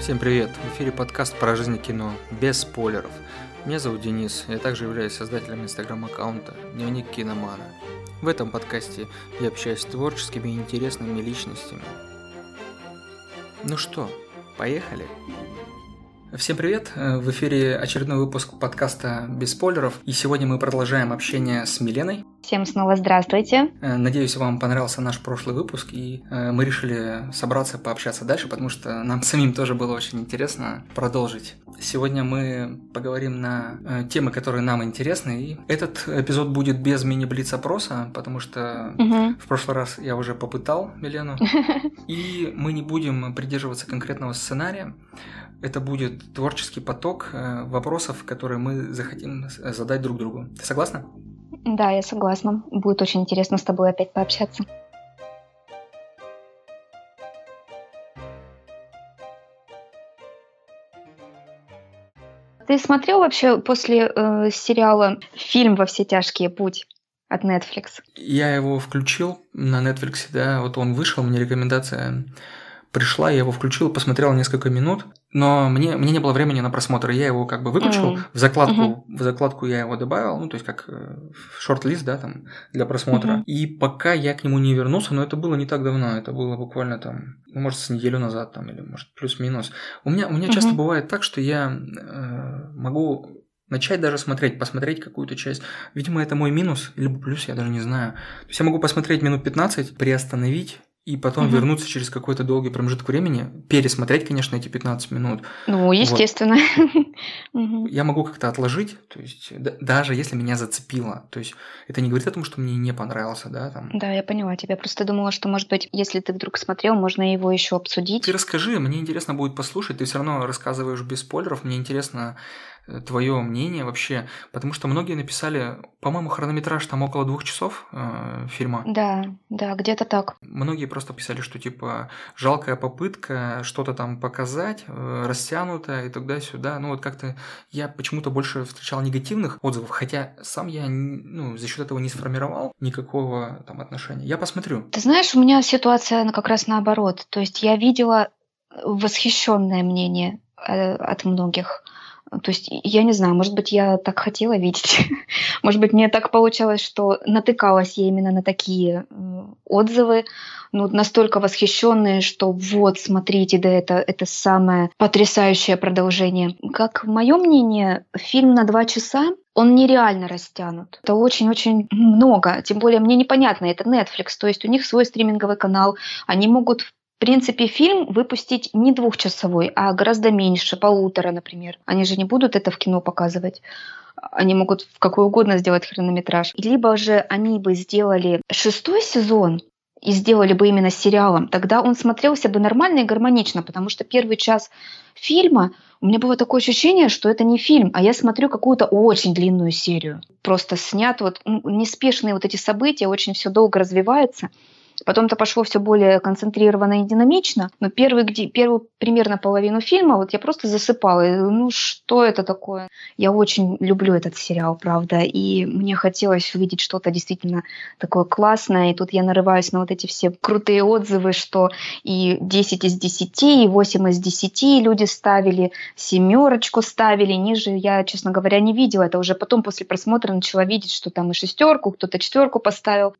Всем привет! В эфире подкаст про жизнь кино, без спойлеров. Меня зовут Денис, я также являюсь создателем инстаграм-аккаунта «Дневник киномана». В этом подкасте я общаюсь с творческими и интересными личностями. Ну что, поехали? Всем привет! В эфире очередной выпуск подкаста «Без спойлеров», и сегодня мы продолжаем общение с Миленой. Всем снова здравствуйте. Э, надеюсь, вам понравился наш прошлый выпуск, и э, мы решили собраться пообщаться дальше, потому что нам самим тоже было очень интересно продолжить. Сегодня мы поговорим на э, темы, которые нам интересны, и этот эпизод будет без мини-блиц-опроса, потому что угу. в прошлый раз я уже попытал Милену, и мы не будем придерживаться конкретного сценария. Это будет творческий поток вопросов, которые мы захотим задать друг другу. Ты согласна? Да, я согласна. Будет очень интересно с тобой опять пообщаться. Ты смотрел вообще после э, сериала фильм «Во все тяжкие. Путь» от Netflix? Я его включил на Netflix, да, вот он вышел, мне рекомендация пришла, я его включил, посмотрел несколько минут, но мне, мне не было времени на просмотр, я его как бы выключил, mm. в закладку, mm-hmm. в закладку я его добавил, ну, то есть как э, шорт-лист, да, там, для просмотра. Mm-hmm. И пока я к нему не вернулся, но это было не так давно, это было буквально там, ну, может, с неделю назад, там, или, может, плюс-минус. У меня, у меня mm-hmm. часто бывает так, что я э, могу начать даже смотреть, посмотреть какую-то часть. Видимо, это мой минус, либо плюс, я даже не знаю. То есть я могу посмотреть минут 15, приостановить, и потом угу. вернуться через какой-то долгий промежуток времени, пересмотреть, конечно, эти 15 минут. Ну, естественно. Вот. Я могу как-то отложить, то есть даже если меня зацепило, то есть это не говорит о том, что мне не понравился, да? Там. Да, я поняла тебя. Просто думала, что, может быть, если ты вдруг смотрел, можно его еще обсудить. Ты расскажи, мне интересно будет послушать. Ты все равно рассказываешь без спойлеров. Мне интересно твое мнение вообще, потому что многие написали, по-моему, хронометраж там около двух часов э, фильма. Да, да, где-то так. Многие просто писали, что типа жалкая попытка что-то там показать, э, растянутая и тогда-сюда. Ну вот как-то я почему-то больше встречал негативных отзывов, хотя сам я ну, за счет этого не сформировал никакого там отношения. Я посмотрю. Ты знаешь, у меня ситуация как раз наоборот. То есть я видела восхищенное мнение э, от многих. То есть, я не знаю, может быть, я так хотела видеть. может быть, мне так получалось, что натыкалась я именно на такие э, отзывы, ну, настолько восхищенные, что вот, смотрите, да, это, это самое потрясающее продолжение. Как мое мнение, фильм на два часа он нереально растянут. Это очень-очень много. Тем более мне непонятно, это Netflix, то есть у них свой стриминговый канал. Они могут в принципе, фильм выпустить не двухчасовой, а гораздо меньше, полутора, например. Они же не будут это в кино показывать. Они могут в какой угодно сделать хронометраж. Либо же они бы сделали шестой сезон, и сделали бы именно сериалом, тогда он смотрелся бы нормально и гармонично, потому что первый час фильма у меня было такое ощущение, что это не фильм, а я смотрю какую-то очень длинную серию. Просто снят вот неспешные вот эти события, очень все долго развивается. Потом-то пошло все более концентрированно и динамично, но первый, где, первую примерно половину фильма вот я просто засыпала. И, ну что это такое? Я очень люблю этот сериал, правда, и мне хотелось увидеть что-то действительно такое классное, и тут я нарываюсь на вот эти все крутые отзывы, что и 10 из 10, и 8 из 10 люди ставили, семерочку ставили, ниже я, честно говоря, не видела. Это уже потом после просмотра начала видеть, что там и шестерку, кто-то четверку поставил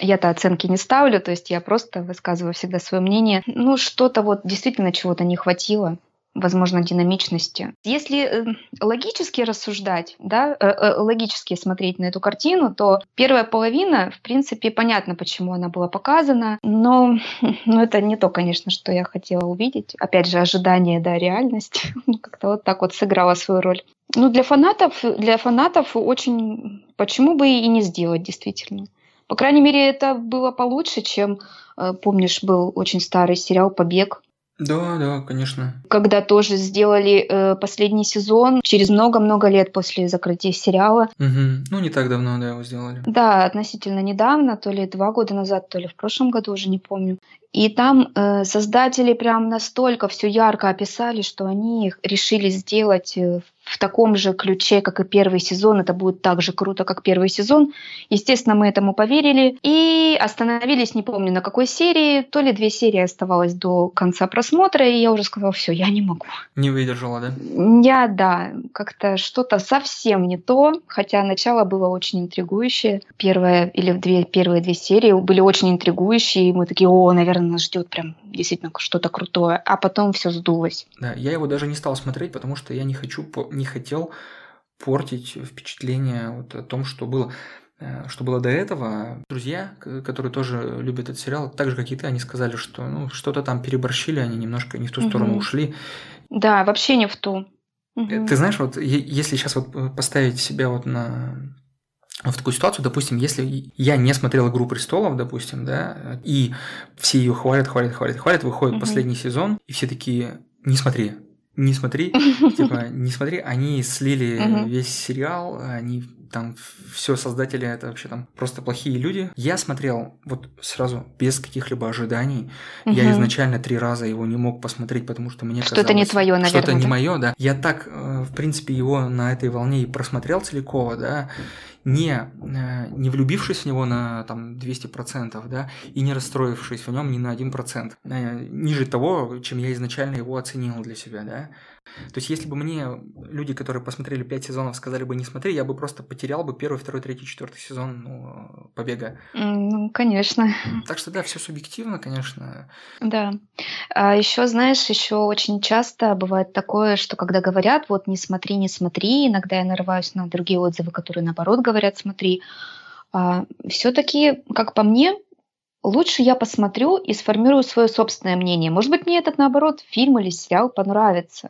я-то оценки не ставлю, то есть я просто высказываю всегда свое мнение. Ну, что-то вот действительно чего-то не хватило возможно, динамичности. Если э, логически рассуждать, да, э, э, логически смотреть на эту картину, то первая половина, в принципе, понятно, почему она была показана, но, но это не то, конечно, что я хотела увидеть. Опять же, ожидание, да, реальность как-то вот так вот сыграла свою роль. Ну, для фанатов, для фанатов очень, почему бы и не сделать, действительно. По крайней мере, это было получше, чем, э, помнишь, был очень старый сериал «Побег». Да, да, конечно. Когда тоже сделали э, последний сезон через много-много лет после закрытия сериала. Угу. Ну, не так давно, да, его сделали. Да, относительно недавно, то ли два года назад, то ли в прошлом году, уже не помню. И там э, создатели прям настолько все ярко описали, что они решили сделать э, в таком же ключе, как и первый сезон, это будет так же круто, как первый сезон. Естественно, мы этому поверили и остановились, не помню на какой серии, то ли две серии оставалось до конца просмотра, и я уже сказала, все, я не могу. Не выдержала, да? Я, да, как-то что-то совсем не то, хотя начало было очень интригующее. Первая или две, первые две серии были очень интригующие, и мы такие, о, наверное, нас ждет прям действительно что-то крутое, а потом все сдулось. Да, я его даже не стал смотреть, потому что я не хочу, не хотел портить впечатление вот о том, что было э, что было до этого. Друзья, которые тоже любят этот сериал, так же, как и ты, они сказали, что ну, что-то там переборщили, они немножко не в ту сторону угу. ушли. Да, вообще не в ту. Угу. Ты знаешь, вот если сейчас вот э, поставить себя вот на в такую ситуацию, допустим, если я не смотрел «Игру престолов», допустим, да, и все ее хвалят, хвалят, хвалят, хвалят, выходит угу. последний сезон, и все такие «не смотри», не смотри, типа, не смотри, они слили весь сериал, они там все создатели это вообще там просто плохие люди. Я смотрел вот сразу без каких-либо ожиданий. Угу. Я изначально три раза его не мог посмотреть, потому что мне что-то казалось, не твое, наверное. Что-то не мое, да. Я так, э, в принципе, его на этой волне и просмотрел целиком, да не, э, не влюбившись в него на там, 200%, да, и не расстроившись в нем ни на 1%, э, ниже того, чем я изначально его оценил для себя, да. То есть, если бы мне люди, которые посмотрели 5 сезонов, сказали бы не смотри, я бы просто потерял бы первый, второй, третий, четвертый сезон ну, побега. Ну, конечно. Так что да, все субъективно, конечно. Да. А еще, знаешь, еще очень часто бывает такое, что когда говорят, вот не смотри, не смотри, иногда я нарываюсь на другие отзывы, которые наоборот говорят, смотри. А, все-таки, как по мне, лучше я посмотрю и сформирую свое собственное мнение. Может быть, мне этот, наоборот, фильм или сериал понравится.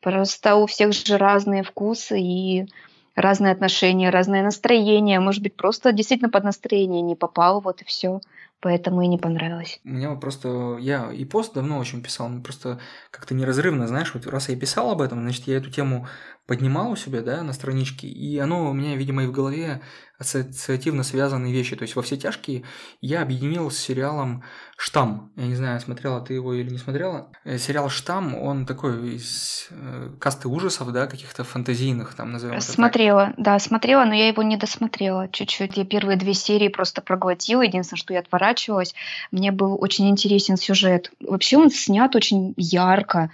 Просто у всех же разные вкусы и разные отношения, разное настроение. Может быть, просто действительно под настроение не попал, вот и все. Поэтому и не понравилось. Мне вот просто... Я и пост давно очень писал, но просто как-то неразрывно, знаешь, вот раз я писал об этом, значит, я эту тему поднимал у себя, да, на страничке, и оно у меня, видимо, и в голове ассоциативно связанные вещи. То есть во все тяжкие я объединил с сериалом Штамм. Я не знаю, смотрела ты его или не смотрела. Э, сериал Штамм, он такой из э, касты ужасов, да, каких-то фантазийных, там назовем Смотрела, так. да, смотрела, но я его не досмотрела чуть-чуть. Я первые две серии просто проглотила. Единственное, что я отворачивалась. Мне был очень интересен сюжет. Вообще он снят очень ярко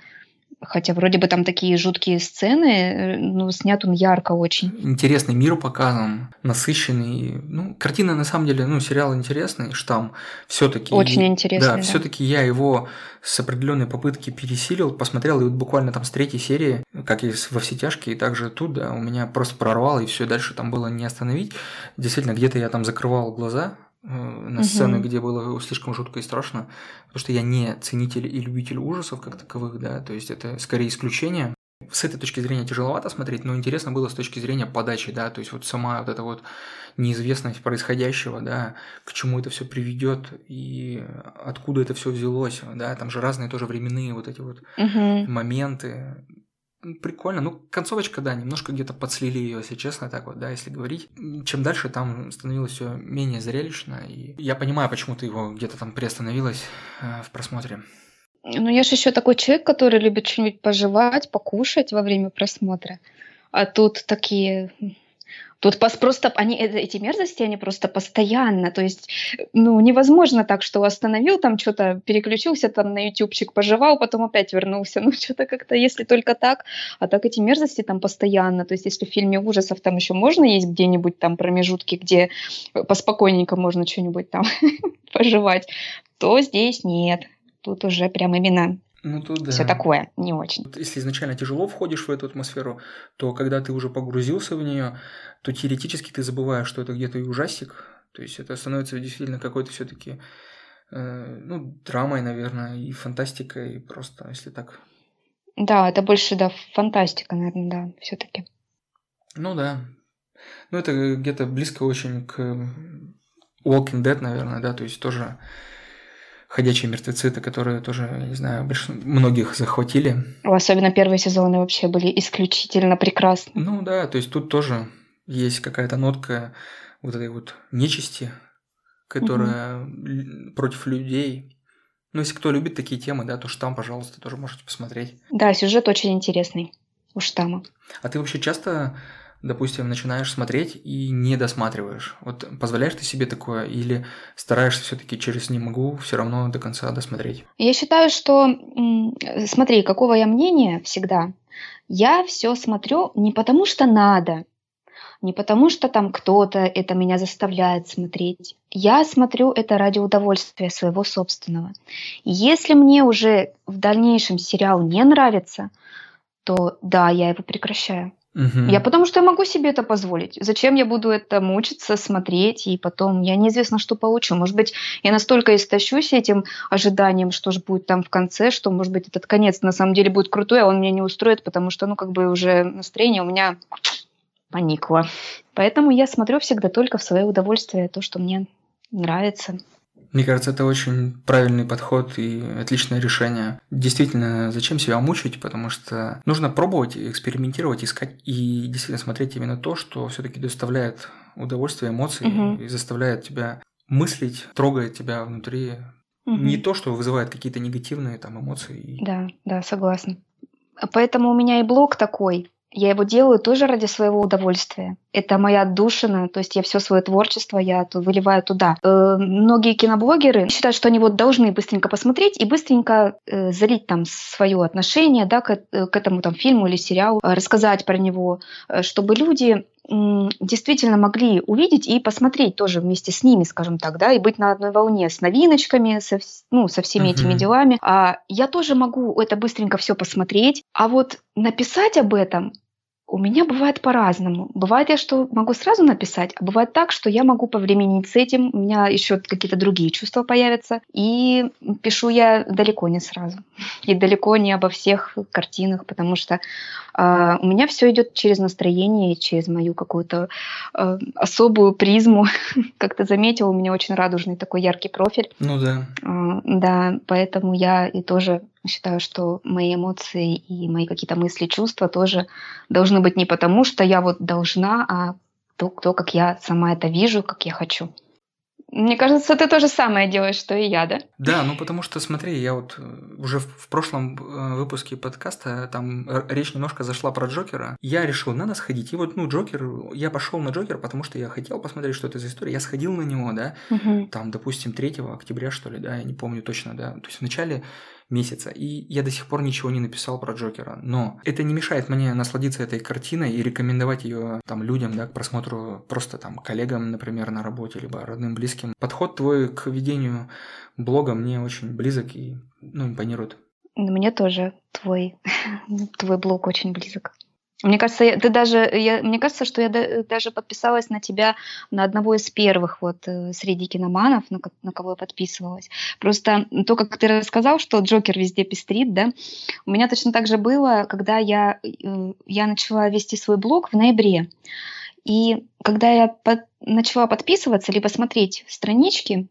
хотя вроде бы там такие жуткие сцены, э, но снят он ярко очень. Интересный мир показан, насыщенный. Ну, картина на самом деле, ну, сериал интересный, штамм все-таки. Очень интересный. Да, да. все-таки я его с определенной попытки пересилил, посмотрел, и вот буквально там с третьей серии, как и во все тяжкие, также тут, да, у меня просто прорвало, и все дальше там было не остановить. Действительно, где-то я там закрывал глаза, на сцены, угу. где было слишком жутко и страшно, потому что я не ценитель и любитель ужасов как таковых, да, то есть это скорее исключение. С этой точки зрения тяжеловато смотреть, но интересно было с точки зрения подачи, да, то есть вот сама вот эта вот неизвестность происходящего, да, к чему это все приведет и откуда это все взялось, да, там же разные тоже временные вот эти вот угу. моменты, Прикольно. Ну, концовочка, да, немножко где-то подслили ее, если честно, так вот, да, если говорить. Чем дальше, там становилось все менее зрелищно. И я понимаю, почему ты его где-то там приостановилась э, в просмотре. Ну, я же еще такой человек, который любит что-нибудь пожевать, покушать во время просмотра. А тут такие Тут просто они, э, эти мерзости, они просто постоянно. То есть, ну, невозможно так, что остановил там что-то, переключился там на ютубчик, пожевал, потом опять вернулся. Ну, что-то как-то, если только так. А так эти мерзости там постоянно. То есть, если в фильме ужасов там еще можно есть где-нибудь там промежутки, где поспокойненько можно что-нибудь там пожевать, то здесь нет. Тут уже прям именно ну, тут да. Все такое, не очень. Если изначально тяжело входишь в эту атмосферу, то когда ты уже погрузился в нее, то теоретически ты забываешь, что это где-то и ужастик. То есть это становится действительно какой-то все-таки э, ну, драмой, наверное, и фантастикой, просто, если так. Да, это больше, да, фантастика, наверное, да, все-таки. Ну да. Ну, это где-то близко очень к Walking Dead, наверное, да, то есть тоже ходячие мертвецы-то, которые тоже, я не знаю, больш... многих захватили. Особенно первые сезоны вообще были исключительно прекрасны. Ну да, то есть тут тоже есть какая-то нотка вот этой вот нечисти, которая угу. против людей. Ну, если кто любит такие темы, да, то там, пожалуйста, тоже можете посмотреть. Да, сюжет очень интересный. у штамма. А ты вообще часто, допустим, начинаешь смотреть и не досматриваешь? Вот позволяешь ты себе такое или стараешься все-таки через «не могу» все равно до конца досмотреть? Я считаю, что, смотри, какого я мнения всегда, я все смотрю не потому, что надо, не потому, что там кто-то это меня заставляет смотреть. Я смотрю это ради удовольствия своего собственного. если мне уже в дальнейшем сериал не нравится, то да, я его прекращаю. Угу. Я потому что я могу себе это позволить. Зачем я буду это мучиться, смотреть, и потом я неизвестно, что получу. Может быть, я настолько истощусь этим ожиданием, что же будет там в конце, что, может быть, этот конец на самом деле будет крутой, а он меня не устроит, потому что, ну, как бы уже настроение у меня поникло. Поэтому я смотрю всегда только в свое удовольствие, то, что мне нравится. Мне кажется, это очень правильный подход и отличное решение. Действительно, зачем себя мучить, потому что нужно пробовать, экспериментировать, искать и действительно смотреть именно то, что все-таки доставляет удовольствие, эмоции угу. и заставляет тебя мыслить, трогает тебя внутри. Угу. Не то, что вызывает какие-то негативные там эмоции. Да, да, согласна. Поэтому у меня и блог такой. Я его делаю тоже ради своего удовольствия. Это моя отдушина, то есть я все свое творчество я выливаю туда. Э, многие киноблогеры считают, что они вот должны быстренько посмотреть и быстренько э, залить там свое отношение да, к, э, к этому там фильму или сериалу, э, рассказать про него, э, чтобы люди действительно могли увидеть и посмотреть тоже вместе с ними, скажем так, да, и быть на одной волне с новиночками, со, ну, со всеми uh-huh. этими делами. А я тоже могу это быстренько все посмотреть, а вот написать об этом у меня бывает по-разному. Бывает я, что могу сразу написать, а бывает так, что я могу повременить с этим, у меня еще какие-то другие чувства появятся, и пишу я далеко не сразу. И далеко не обо всех картинах, потому что э, у меня все идет через настроение, через мою какую-то э, особую призму. как ты заметил, у меня очень радужный такой яркий профиль. Ну да. Э, да, поэтому я и тоже считаю, что мои эмоции и мои какие-то мысли, чувства тоже должны быть не потому, что я вот должна, а то, то, как я сама это вижу, как я хочу. Мне кажется, ты то же самое делаешь, что и я, да? Да, ну потому что, смотри, я вот э, уже в, в прошлом э, выпуске подкаста, там речь немножко зашла про Джокера. Я решил, надо сходить. И вот, ну, Джокер, я пошел на Джокер, потому что я хотел посмотреть, что это за история. Я сходил на него, да, угу. там, допустим, 3 октября, что ли, да, я не помню точно, да. То есть в начале месяца. И я до сих пор ничего не написал про Джокера. Но это не мешает мне насладиться этой картиной и рекомендовать ее там людям, да, к просмотру просто там коллегам, например, на работе, либо родным, близким. Подход твой к ведению блога мне очень близок и ну, импонирует. Мне тоже твой, твой блог очень близок. Мне кажется, я, ты даже, я, мне кажется, что я даже подписалась на тебя на одного из первых вот э, среди киноманов, на, на кого я подписывалась. Просто то, как ты рассказал, что Джокер везде пестрит, да, у меня точно так же было, когда я, э, я начала вести свой блог в ноябре. И когда я под, начала подписываться, либо смотреть странички,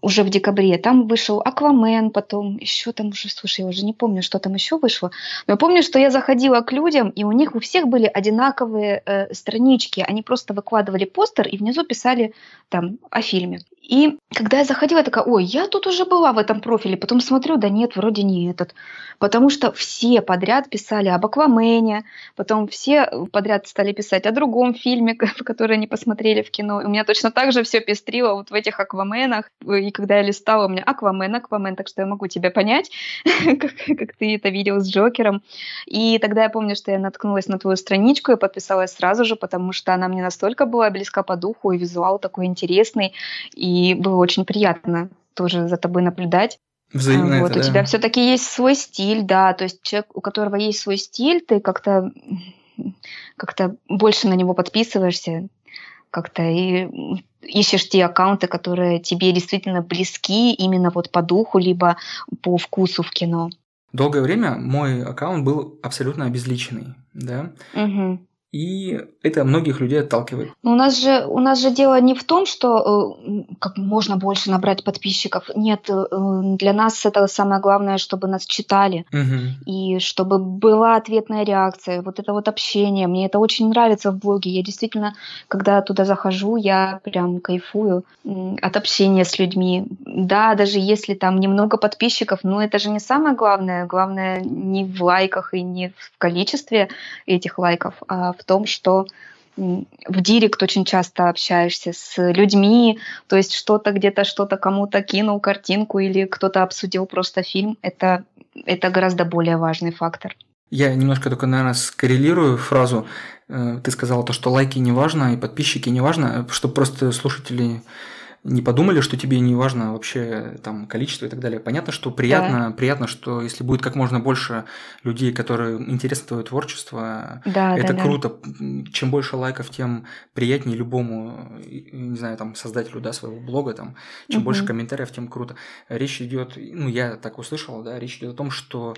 уже в декабре. Там вышел Аквамен, потом еще там уже, слушай, я уже не помню, что там еще вышло. Но я помню, что я заходила к людям, и у них у всех были одинаковые э, странички. Они просто выкладывали постер и внизу писали там о фильме. И когда я заходила, я такая, ой, я тут уже была в этом профиле. Потом смотрю, да нет, вроде не этот. Потому что все подряд писали об Аквамене, потом все подряд стали писать о другом фильме, который они посмотрели в кино. И у меня точно так же все пестрило вот в этих Акваменах. И когда я листала, у меня Аквамен, Аквамен, так что я могу тебя понять, как, как ты это видел с Джокером. И тогда я помню, что я наткнулась на твою страничку и подписалась сразу же, потому что она мне настолько была близка по духу, и визуал такой интересный. И и было очень приятно тоже за тобой наблюдать. Взаимно вот, это, у да. тебя все-таки есть свой стиль, да, то есть человек, у которого есть свой стиль, ты как-то как-то больше на него подписываешься, как-то и ищешь те аккаунты, которые тебе действительно близки именно вот по духу, либо по вкусу в кино. Долгое время мой аккаунт был абсолютно обезличенный, да. Угу и это многих людей отталкивает. у нас же у нас же дело не в том, что э, как можно больше набрать подписчиков. Нет, э, для нас это самое главное, чтобы нас читали угу. и чтобы была ответная реакция. Вот это вот общение, мне это очень нравится в блоге. Я действительно, когда туда захожу, я прям кайфую от общения с людьми. да, даже если там немного подписчиков, но это же не самое главное. Главное не в лайках и не в количестве этих лайков, а в том, что в директ очень часто общаешься с людьми, то есть что-то где-то, что-то кому-то кинул картинку или кто-то обсудил просто фильм, это, это гораздо более важный фактор. Я немножко только, наверное, скоррелирую фразу. Э, ты сказала то, что лайки не важно и подписчики не важно, чтобы просто слушатели не подумали, что тебе не важно вообще там количество и так далее. Понятно, что приятно, да. приятно, что если будет как можно больше людей, которые интересно твое творчество, да, это да, круто. Да. Чем больше лайков, тем приятнее любому, не знаю, там создателю да, своего блога, там, чем угу. больше комментариев, тем круто. Речь идет, ну я так услышал, да, речь идет о том, что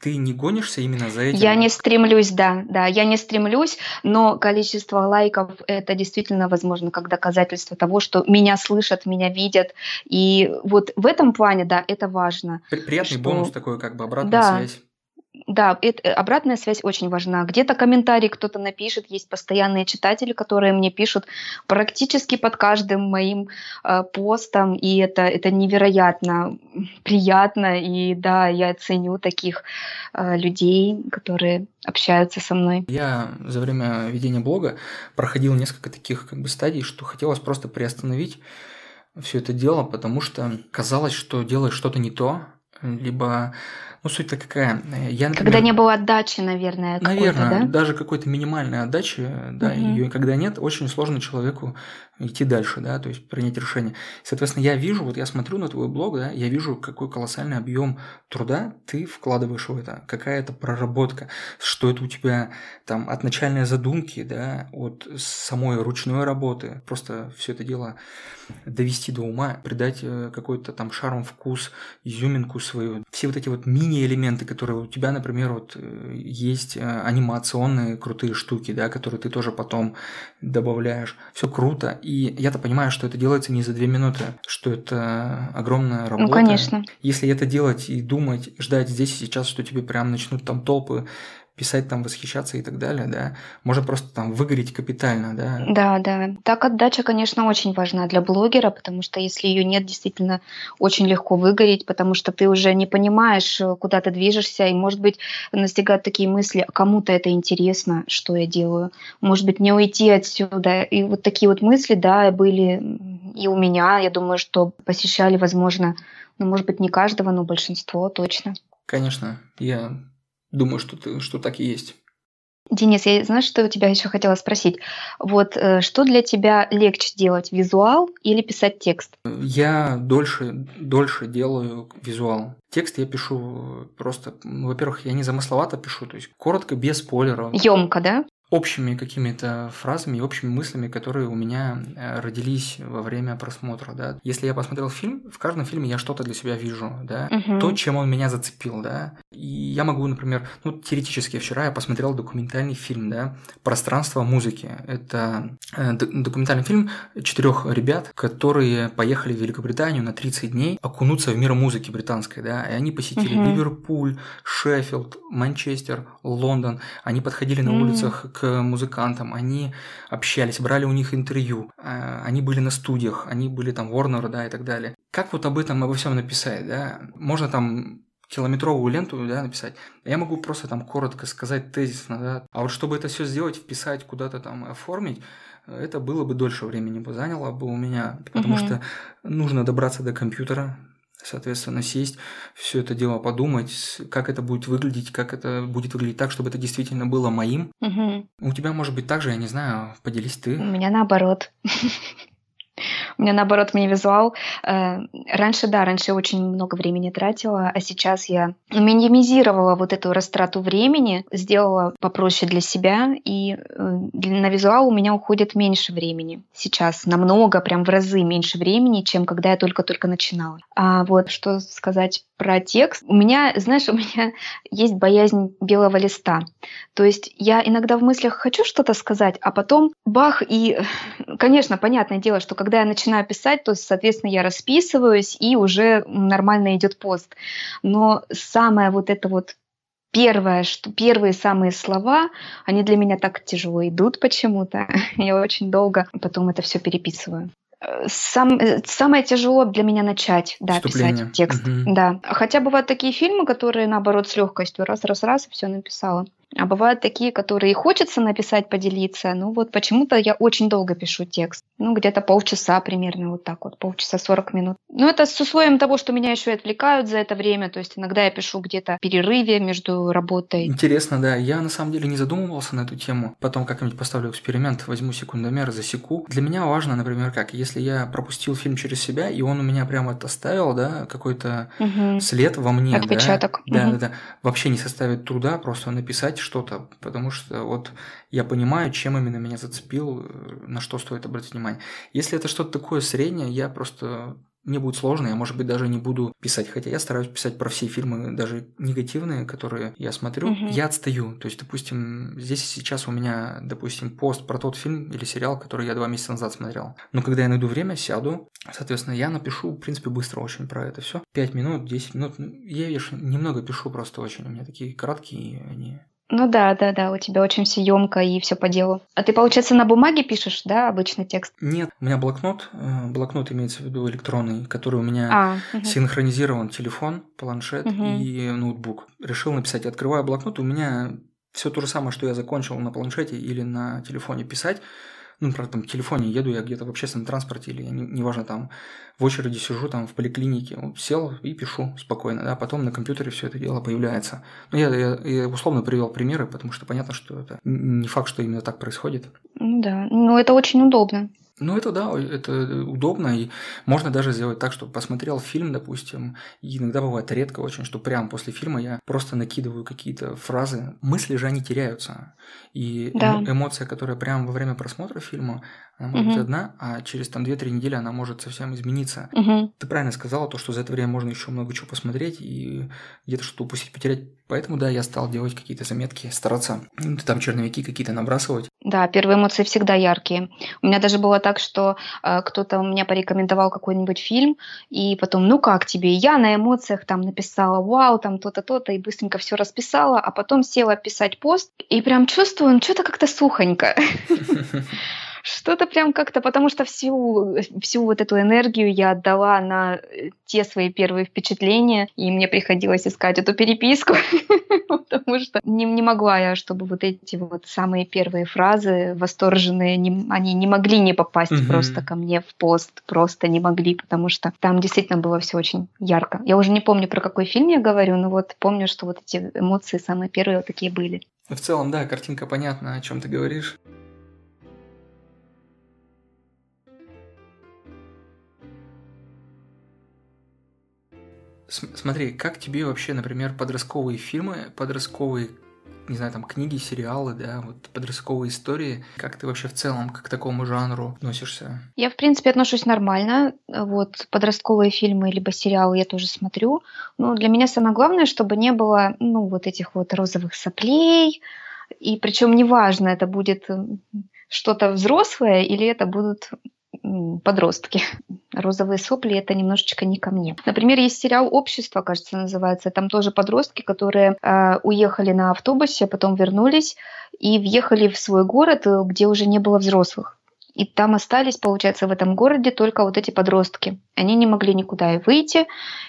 ты не гонишься именно за этим? Я не стремлюсь, да, да, я не стремлюсь, но количество лайков это действительно возможно как доказательство того, что меня слышат, меня видят, и вот в этом плане, да, это важно. Приятный что... бонус такой, как бы обратная да. связь. Да, это, э, обратная связь очень важна. Где-то комментарий кто-то напишет, есть постоянные читатели, которые мне пишут практически под каждым моим э, постом, и это, это невероятно приятно, и да, я ценю таких э, людей, которые общаются со мной. Я за время ведения блога проходил несколько таких как бы стадий, что хотелось просто приостановить все это дело, потому что казалось, что делаешь что-то не то, либо ну, суть-то какая? Я, например, когда не было отдачи, наверное, Наверное, да? даже какой-то минимальной отдачи, да, угу. ее когда нет, очень сложно человеку идти дальше, да, то есть принять решение. Соответственно, я вижу, вот я смотрю на твой блог, да, я вижу, какой колоссальный объем труда ты вкладываешь в это, какая это проработка, что это у тебя там от начальной задумки, да, от самой ручной работы, просто все это дело довести до ума, придать э, какой-то там шарм, вкус, изюминку свою. Все вот эти вот мини-элементы, которые у тебя, например, вот э, есть э, анимационные крутые штуки, да, которые ты тоже потом добавляешь. Все круто. И я-то понимаю, что это делается не за две минуты, что это огромная работа. Ну, конечно. Если это делать и думать, ждать здесь и сейчас, что тебе прям начнут там толпы писать там, восхищаться и так далее, да, можно просто там выгореть капитально, да. Да, да. Так отдача, конечно, очень важна для блогера, потому что если ее нет, действительно очень легко выгореть, потому что ты уже не понимаешь, куда ты движешься, и, может быть, настигают такие мысли, а кому-то это интересно, что я делаю, может быть, не уйти отсюда. И вот такие вот мысли, да, были и у меня, я думаю, что посещали, возможно, ну, может быть, не каждого, но большинство точно. Конечно, я Думаю, что, ты, что так и есть. Денис, я знаешь, что у тебя еще хотела спросить? Вот э, что для тебя легче делать, визуал или писать текст? Я дольше, дольше делаю визуал. Текст я пишу просто, во-первых, я не замысловато пишу, то есть коротко, без спойлеров. Емко, да? Общими какими-то фразами и общими мыслями, которые у меня э, родились во время просмотра, да. Если я посмотрел фильм, в каждом фильме я что-то для себя вижу, да, угу. то, чем он меня зацепил, да. И я могу, например, ну, теоретически вчера я посмотрел документальный фильм, да, «Пространство музыки». Это э, документальный фильм четырех ребят, которые поехали в Великобританию на 30 дней окунуться в мир музыки британской, да, и они посетили угу. Ливерпуль, Шеффилд, Манчестер, Лондон. Они подходили на улицах к к музыкантам, они общались, брали у них интервью, а, они были на студиях, они были там Warner, да, и так далее. Как вот об этом, обо всем написать, да? Можно там километровую ленту да, написать. Я могу просто там коротко сказать тезисно, да. А вот чтобы это все сделать, вписать, куда-то там оформить, это было бы дольше времени бы заняло бы у меня, потому угу. что нужно добраться до компьютера, соответственно, сесть, все это дело подумать, как это будет выглядеть, как это будет выглядеть так, чтобы это действительно было моим. Угу. У тебя может быть так же, я не знаю, поделись ты. У меня наоборот. У меня наоборот мини-визуал. Э, раньше, да, раньше очень много времени тратила, а сейчас я минимизировала вот эту растрату времени, сделала попроще для себя, и э, на визуал у меня уходит меньше времени. Сейчас намного, прям в разы меньше времени, чем когда я только-только начинала. А вот что сказать про текст. У меня, знаешь, у меня есть боязнь белого листа. То есть я иногда в мыслях хочу что-то сказать, а потом бах, и, конечно, понятное дело, что когда я начинаю писать, то, соответственно, я расписываюсь, и уже нормально идет пост. Но самое вот это вот первое, что первые самые слова, они для меня так тяжело идут почему-то. Я очень долго потом это все переписываю. Сам, самое тяжело для меня начать, да, писать текст. Угу. Да. Хотя бывают такие фильмы, которые, наоборот, с легкостью раз-раз-раз и все написала. А бывают такие, которые хочется написать, поделиться. Ну вот почему-то я очень долго пишу текст. Ну где-то полчаса примерно, вот так вот, полчаса 40 минут. Но это с условием того, что меня еще и отвлекают за это время. То есть иногда я пишу где-то в перерыве между работой. Интересно, да. Я на самом деле не задумывался на эту тему. Потом как-нибудь поставлю эксперимент, возьму секундомер, засеку. Для меня важно, например, как, если я пропустил фильм через себя, и он у меня прямо оставил, да, какой-то угу. след во мне. Отпечаток. Да, угу. да, да. Вообще не составит труда просто написать что-то, потому что вот я понимаю, чем именно меня зацепил, э, на что стоит обратить внимание. Если это что-то такое среднее, я просто мне будет сложно, я, может быть, даже не буду писать. Хотя я стараюсь писать про все фильмы, даже негативные, которые я смотрю. Угу. Я отстаю. То есть, допустим, здесь сейчас у меня, допустим, пост про тот фильм или сериал, который я два месяца назад смотрел. Но когда я найду время, сяду, соответственно, я напишу, в принципе, быстро очень про это все. Пять минут, десять минут. Я, видишь, немного пишу просто очень. У меня такие краткие они ну да, да, да, у тебя очень все емко и все по делу. А ты, получается, на бумаге пишешь, да, обычный текст? Нет, у меня блокнот, э, блокнот имеется в виду электронный, который у меня а, угу. синхронизирован телефон, планшет угу. и ноутбук. Решил написать, открываю блокнот, у меня все то же самое, что я закончил на планшете или на телефоне писать ну, например, там, в телефоне еду я где-то в общественном транспорте или, неважно, там, в очереди сижу, там, в поликлинике, вот, сел и пишу спокойно, да, потом на компьютере все это дело появляется. Ну, я, я, я условно привел примеры, потому что понятно, что это не факт, что именно так происходит. Ну да, но это очень удобно. Ну, это да, это удобно, и можно даже сделать так, что посмотрел фильм, допустим, и иногда бывает редко очень, что прямо после фильма я просто накидываю какие-то фразы. Мысли же, они теряются. И да. эмоция, которая прямо во время просмотра фильма, она может угу. быть одна, а через там 2-3 недели она может совсем измениться. Угу. Ты правильно сказала, то, что за это время можно еще много чего посмотреть и где-то что-то упустить, потерять. Поэтому, да, я стал делать какие-то заметки, стараться ну, там черновики какие-то набрасывать. Да, первые эмоции всегда яркие. У меня даже было так, что э, кто-то у меня порекомендовал какой-нибудь фильм, и потом, ну как тебе? я на эмоциях там написала, вау, там то-то, то-то, и быстренько все расписала, а потом села писать пост, и прям чувствую, ну что-то как-то сухонько. Что-то прям как-то, потому что всю, всю вот эту энергию я отдала на э, те свои первые впечатления, и мне приходилось искать эту переписку, потому что не, не могла я, чтобы вот эти вот самые первые фразы восторженные, не, они не могли не попасть угу. просто ко мне в пост, просто не могли, потому что там действительно было все очень ярко. Я уже не помню, про какой фильм я говорю, но вот помню, что вот эти эмоции самые первые вот такие были. В целом, да, картинка понятна, о чем ты говоришь. Смотри, как тебе вообще, например, подростковые фильмы, подростковые, не знаю, там книги, сериалы, да, вот подростковые истории, как ты вообще в целом к такому жанру относишься? Я, в принципе, отношусь нормально. Вот подростковые фильмы либо сериалы я тоже смотрю. Но для меня самое главное, чтобы не было, ну, вот этих вот розовых соплей, и причем неважно, это будет что-то взрослое или это будут подростки. Розовые сопли это немножечко не ко мне. Например, есть сериал Общество, кажется, называется. Там тоже подростки, которые э, уехали на автобусе, потом вернулись и въехали в свой город, э, где уже не было взрослых. И там остались, получается, в этом городе только вот эти подростки. Они не могли никуда и выйти,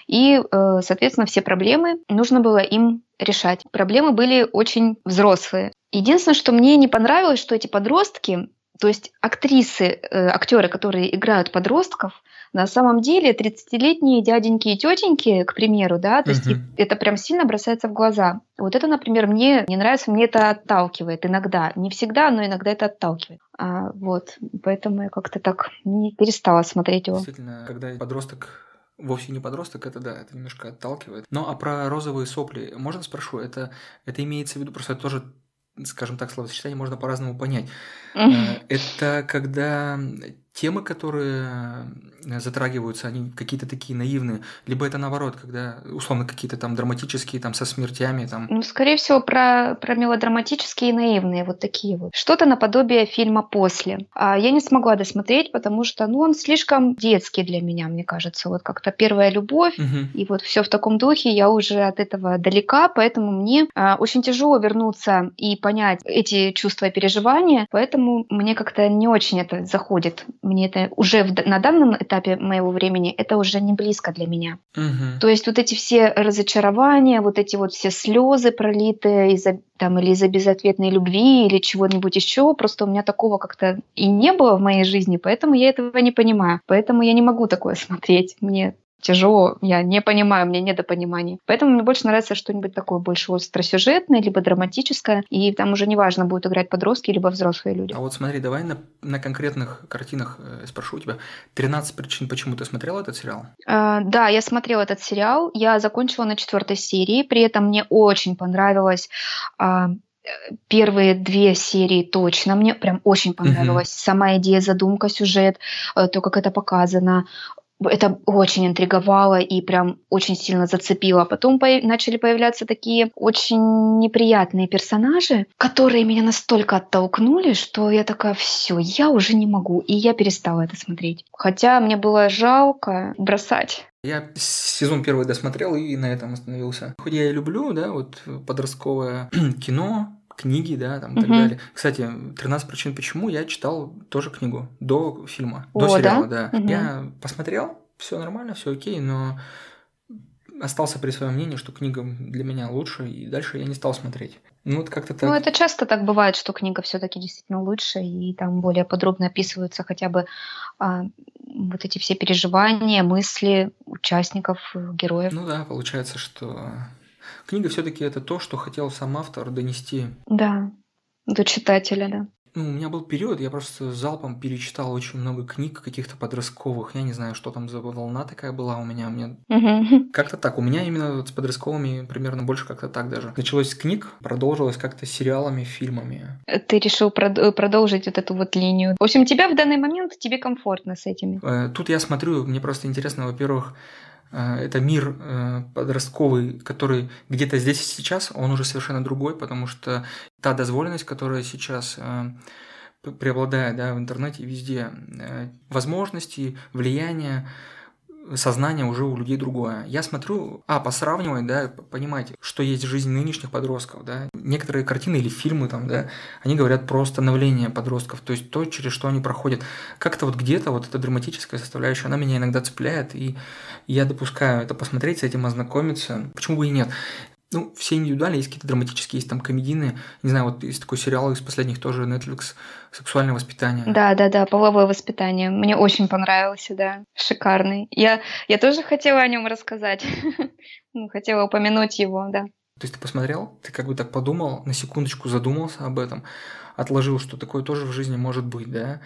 и, э, соответственно, все проблемы нужно было им решать. Проблемы были очень взрослые. Единственное, что мне не понравилось, что эти подростки то есть актрисы, э, актеры, которые играют подростков, на самом деле 30-летние дяденьки и тетеньки, к примеру, да, то uh-huh. есть это прям сильно бросается в глаза. Вот это, например, мне не нравится, мне это отталкивает иногда. Не всегда, но иногда это отталкивает. А, вот, поэтому я как-то так не перестала смотреть его. Действительно, когда подросток вовсе не подросток, это да, это немножко отталкивает. Ну а про розовые сопли, можно спрошу, это, это имеется в виду, просто тоже скажем так, словосочетание можно по-разному понять. Э, это когда темы, которые э, затрагиваются, они какие-то такие наивные, либо это наоборот, когда условно какие-то там драматические, там со смертями, там. Ну, скорее всего, про, про мелодраматические и наивные, вот такие вот. Что-то наподобие фильма «После». А я не смогла досмотреть, потому что, ну, он слишком детский для меня, мне кажется. Вот как-то первая любовь, угу. и вот все в таком духе, я уже от этого далека, поэтому мне а, очень тяжело вернуться и понять эти чувства и переживания, поэтому мне как-то не очень это заходит мне это уже в, на данном этапе моего времени это уже не близко для меня. Угу. То есть вот эти все разочарования, вот эти вот все слезы пролитые из-за там или из-за безответной любви или чего-нибудь еще, просто у меня такого как-то и не было в моей жизни, поэтому я этого не понимаю. Поэтому я не могу такое смотреть. Мне тяжело, я не понимаю, мне недопонимания. Поэтому мне больше нравится что-нибудь такое больше остросюжетное, либо драматическое, и там уже неважно, будут играть подростки, либо взрослые люди. А вот смотри, давай на, на конкретных картинах э, спрошу у тебя. «13 причин, почему ты смотрела этот сериал?» а, Да, я смотрела этот сериал, я закончила на четвертой серии, при этом мне очень понравилось а, первые две серии точно мне прям очень понравилось. Mm-hmm. Сама идея, задумка, сюжет, э, то, как это показано это очень интриговало и прям очень сильно зацепило. Потом по- начали появляться такие очень неприятные персонажи, которые меня настолько оттолкнули, что я такая, все, я уже не могу. И я перестала это смотреть. Хотя мне было жалко бросать. Я сезон первый досмотрел и на этом остановился. Хоть я и люблю, да, вот подростковое кино, книги, да, там и так далее. Кстати, 13 причин почему я читал тоже книгу до фильма, О, до сериала, да. да. Угу. Я посмотрел, все нормально, все окей, но остался при своем мнении, что книга для меня лучше, и дальше я не стал смотреть. Ну, вот как-то так. Ну, это часто так бывает, что книга все-таки действительно лучше, и там более подробно описываются хотя бы а, вот эти все переживания, мысли участников, героев. Ну да, получается, что Книга все-таки это то, что хотел сам автор донести. Да, до читателя, да. Ну, у меня был период, я просто залпом перечитал очень много книг каких-то подростковых. Я не знаю, что там за волна такая была у меня. У меня... Угу. Как-то так. У меня именно вот с подростковыми примерно больше как-то так даже. Началось с книг, продолжилось как-то сериалами, фильмами. Ты решил прод- продолжить вот эту вот линию. В общем, тебя в данный момент, тебе комфортно с этими. Э, тут я смотрю, мне просто интересно, во-первых, это мир э, подростковый, который где-то здесь и сейчас, он уже совершенно другой, потому что та дозволенность, которая сейчас э, преобладает да, в интернете везде, возможности, влияние, сознание уже у людей другое. Я смотрю, а, посравнивать, да, понимаете, что есть жизнь нынешних подростков, да. Некоторые картины или фильмы там, да, они говорят про становление подростков, то есть то, через что они проходят. Как-то вот где-то вот эта драматическая составляющая, она меня иногда цепляет, и я допускаю это посмотреть, с этим ознакомиться. Почему бы и нет? Ну, все индивидуально, есть какие-то драматические, есть там комедийные. Не знаю, вот есть такой сериал из последних тоже Netflix «Сексуальное воспитание». Да, да, да, половое воспитание. Мне очень понравился, да. Шикарный. Я, я тоже хотела о нем рассказать. Ну, хотела упомянуть его, да. То есть ты посмотрел, ты как бы так подумал, на секундочку задумался об этом, отложил, что такое тоже в жизни может быть, да,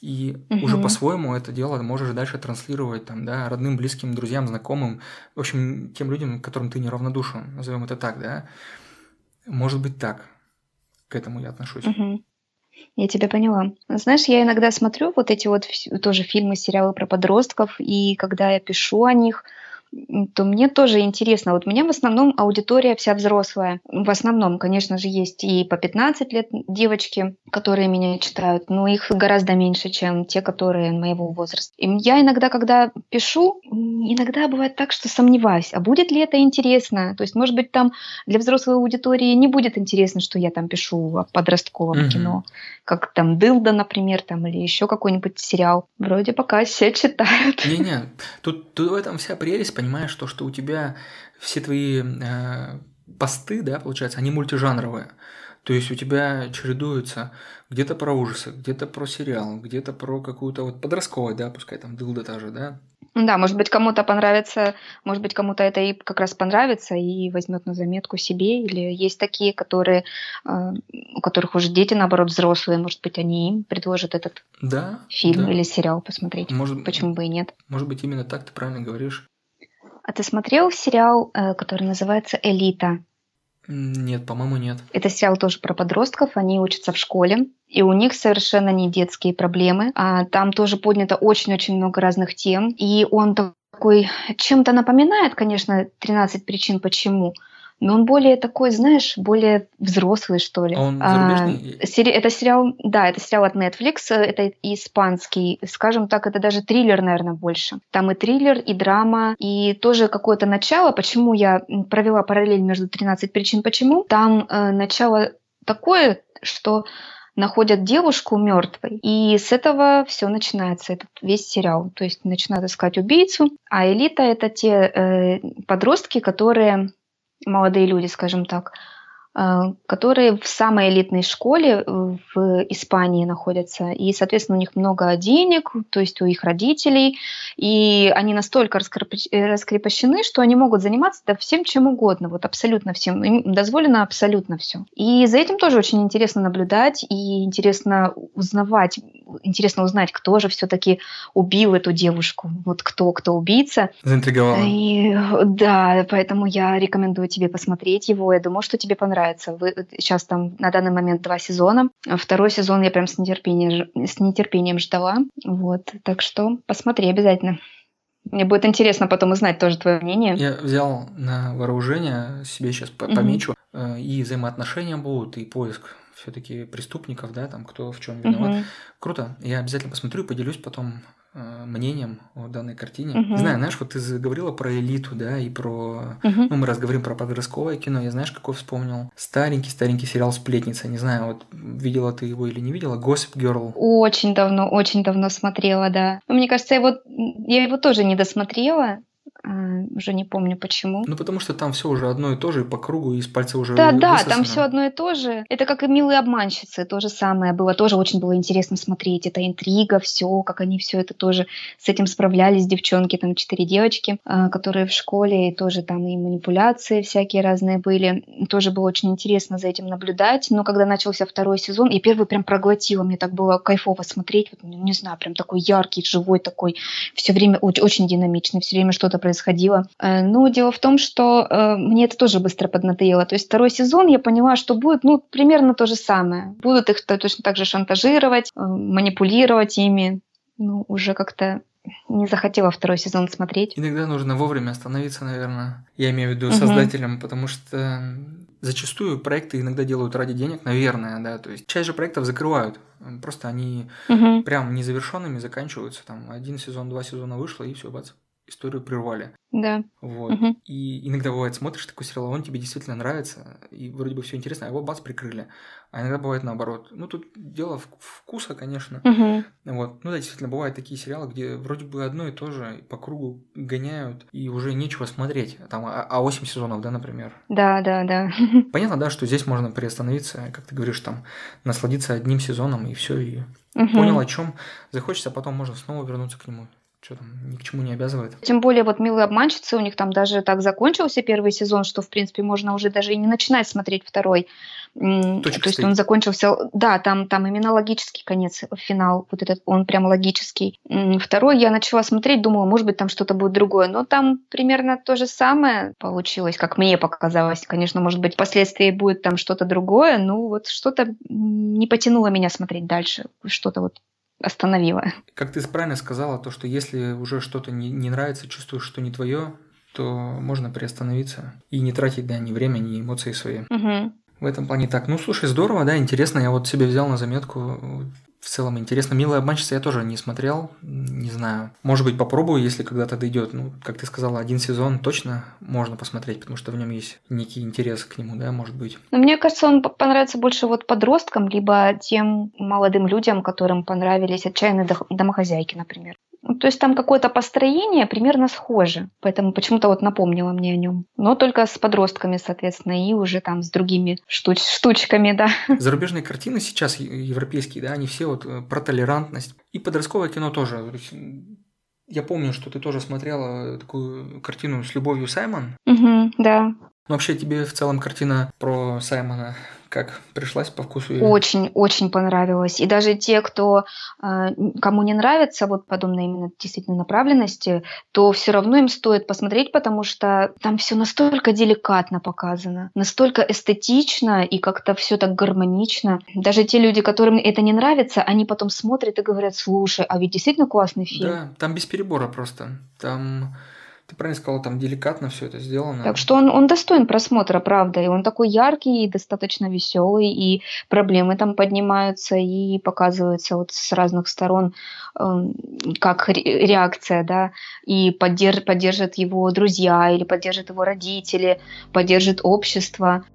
и угу. уже по-своему это дело можешь дальше транслировать там, да, родным, близким, друзьям, знакомым, в общем, тем людям, которым ты неравнодушен, назовем это так, да. Может быть так. К этому я отношусь. Угу. Я тебя поняла. Знаешь, я иногда смотрю вот эти вот тоже фильмы, сериалы про подростков, и когда я пишу о них, то мне тоже интересно. Вот у меня в основном аудитория вся взрослая. В основном, конечно же, есть и по 15 лет девочки, которые меня читают, но их гораздо меньше, чем те, которые моего возраста. И я иногда, когда пишу, иногда бывает так, что сомневаюсь, а будет ли это интересно? То есть, может быть, там для взрослой аудитории не будет интересно, что я там пишу о подростковом mm-hmm. кино, как там Дылда, например, там, или еще какой-нибудь сериал. Вроде пока все читают. Не-не, тут, тут в этом вся прелесть понимаешь то, что у тебя все твои э, посты, да, получается, они мультижанровые. То есть у тебя чередуются где-то про ужасы, где-то про сериал, где-то про какую-то вот подростковую, да, пускай там дылда та же, да. Да, может быть, кому-то понравится, может быть, кому-то это и как раз понравится и возьмет на заметку себе. Или есть такие, которые, э, у которых уже дети, наоборот, взрослые, может быть, они им предложат этот да, фильм да. или сериал посмотреть. Может, Почему бы и нет? Может быть, именно так ты правильно говоришь. А ты смотрел сериал, э, который называется «Элита»? Нет, по-моему, нет. Это сериал тоже про подростков. Они учатся в школе, и у них совершенно не детские проблемы. А там тоже поднято очень-очень много разных тем. И он такой чем-то напоминает, конечно, 13 причин почему но он более такой, знаешь, более взрослый, что ли. Он зарубежный? А, сери- это сериал, да, это сериал от Netflix, это испанский, скажем так, это даже триллер, наверное, больше. Там и триллер, и драма, и тоже какое-то начало, почему я провела параллель между 13 причин почему. Там э, начало такое, что находят девушку мертвой, и с этого все начинается, этот весь сериал. То есть начинают искать убийцу, а элита это те э, подростки, которые молодые люди, скажем так, которые в самой элитной школе в Испании находятся. И, соответственно, у них много денег, то есть у их родителей. И они настолько раскрепощены, что они могут заниматься да, всем чем угодно, вот абсолютно всем. Им дозволено абсолютно все. И за этим тоже очень интересно наблюдать и интересно узнавать, интересно узнать, кто же все-таки убил эту девушку. Вот кто, кто убийца. Заинтриговала. И, да, поэтому я рекомендую тебе посмотреть его. Я думаю, что тебе понравится нравится. Вы, сейчас там на данный момент два сезона. Второй сезон я прям с нетерпением, с нетерпением ждала. Вот, так что посмотри обязательно. Мне будет интересно потом узнать тоже твое мнение. Я взял на вооружение, себе сейчас помечу, угу. и взаимоотношения будут, и поиск все-таки преступников, да, там кто в чем виноват. Угу. Круто. Я обязательно посмотрю и поделюсь потом Э, мнением о данной картине. Uh-huh. Не знаю, знаешь, вот ты говорила про элиту, да, и про... Uh-huh. Ну, мы раз говорим про подростковое кино, я знаешь, какой вспомнил? Старенький-старенький сериал «Сплетница». Не знаю, вот видела ты его или не видела? «Gossip Girl». Очень давно, очень давно смотрела, да. Мне кажется, я его, я его тоже не досмотрела. Уже не помню почему. Ну, потому что там все уже одно и то же, и по кругу, и из пальца уже Да, да, там все одно и то же. Это как и «Милые обманщицы», то же самое было. Тоже очень было интересно смотреть. Это интрига, все, как они все это тоже с этим справлялись, девчонки, там четыре девочки, а, которые в школе, и тоже там и манипуляции всякие разные были. Тоже было очень интересно за этим наблюдать. Но когда начался второй сезон, я первый прям проглотила, мне так было кайфово смотреть. Вот, не знаю, прям такой яркий, живой такой, все время очень динамичный, все время что-то происходило. Э, но дело в том, что э, мне это тоже быстро поднадоело. То есть второй сезон я поняла, что будет ну, примерно то же самое. Будут их точно так же шантажировать, э, манипулировать ими. Ну, уже как-то не захотела второй сезон смотреть. Иногда нужно вовремя остановиться, наверное. Я имею в виду создателям, угу. потому что зачастую проекты иногда делают ради денег, наверное, да. То есть часть же проектов закрывают. Просто они угу. прям незавершенными заканчиваются. Там один сезон, два сезона вышло, и все, бац историю прервали. Да. Вот. Угу. И иногда бывает, смотришь такой сериал, он тебе действительно нравится, и вроде бы все интересно, а его бац прикрыли. А иногда бывает наоборот. Ну, тут дело вкуса, конечно. Угу. Вот. Ну да, действительно, бывают такие сериалы, где вроде бы одно и то же по кругу гоняют, и уже нечего смотреть. Там, а, а 8 сезонов, да, например? Да, да, да. Понятно, да, что здесь можно приостановиться, как ты говоришь, там, насладиться одним сезоном, и все, и угу. понял, о чем захочется, а потом можно снова вернуться к нему что там ни к чему не обязывает. Тем более вот «Милые обманщицы», у них там даже так закончился первый сезон, что, в принципе, можно уже даже и не начинать смотреть второй. Точка То есть он закончился... Да, там, там именно логический конец, финал, вот этот, он прям логический. Второй я начала смотреть, думала, может быть, там что-то будет другое, но там примерно то же самое получилось, как мне показалось. Конечно, может быть, впоследствии будет там что-то другое, но вот что-то не потянуло меня смотреть дальше, что-то вот остановила. Как ты правильно сказала, то, что если уже что-то не, не нравится, чувствуешь, что не твое, то можно приостановиться и не тратить да, ни время, ни эмоции свои. Угу. В этом плане так. Ну, слушай, здорово, да, интересно. Я вот себе взял на заметку в целом интересно. «Милая обманщица» я тоже не смотрел, не знаю. Может быть, попробую, если когда-то дойдет. Ну, как ты сказала, один сезон точно можно посмотреть, потому что в нем есть некий интерес к нему, да, может быть. Но мне кажется, он понравится больше вот подросткам, либо тем молодым людям, которым понравились «Отчаянные домохозяйки», например. Ну, то есть там какое-то построение примерно схоже, поэтому почему-то вот напомнила мне о нем. Но только с подростками, соответственно, и уже там с другими штуч штучками, да. Зарубежные картины сейчас европейские, да, они все вот э, про толерантность. И подростковое кино тоже. Я помню, что ты тоже смотрела такую картину с любовью Саймон. Угу, да. Ну, вообще тебе в целом картина про Саймона как пришлась по вкусу? Или... Очень, очень понравилось. И даже те, кто э, кому не нравится вот подобная именно действительно направленности, то все равно им стоит посмотреть, потому что там все настолько деликатно показано, настолько эстетично и как-то все так гармонично. Даже те люди, которым это не нравится, они потом смотрят и говорят: слушай, а ведь действительно классный фильм. Да, там без перебора просто. Там ты правильно сказала, там деликатно все это сделано. Так что он, он достоин просмотра, правда. И он такой яркий и достаточно веселый, и проблемы там поднимаются и показываются вот с разных сторон, э, как реакция, да, и поддерж, поддержат его друзья, или поддержат его родители, поддержит общество.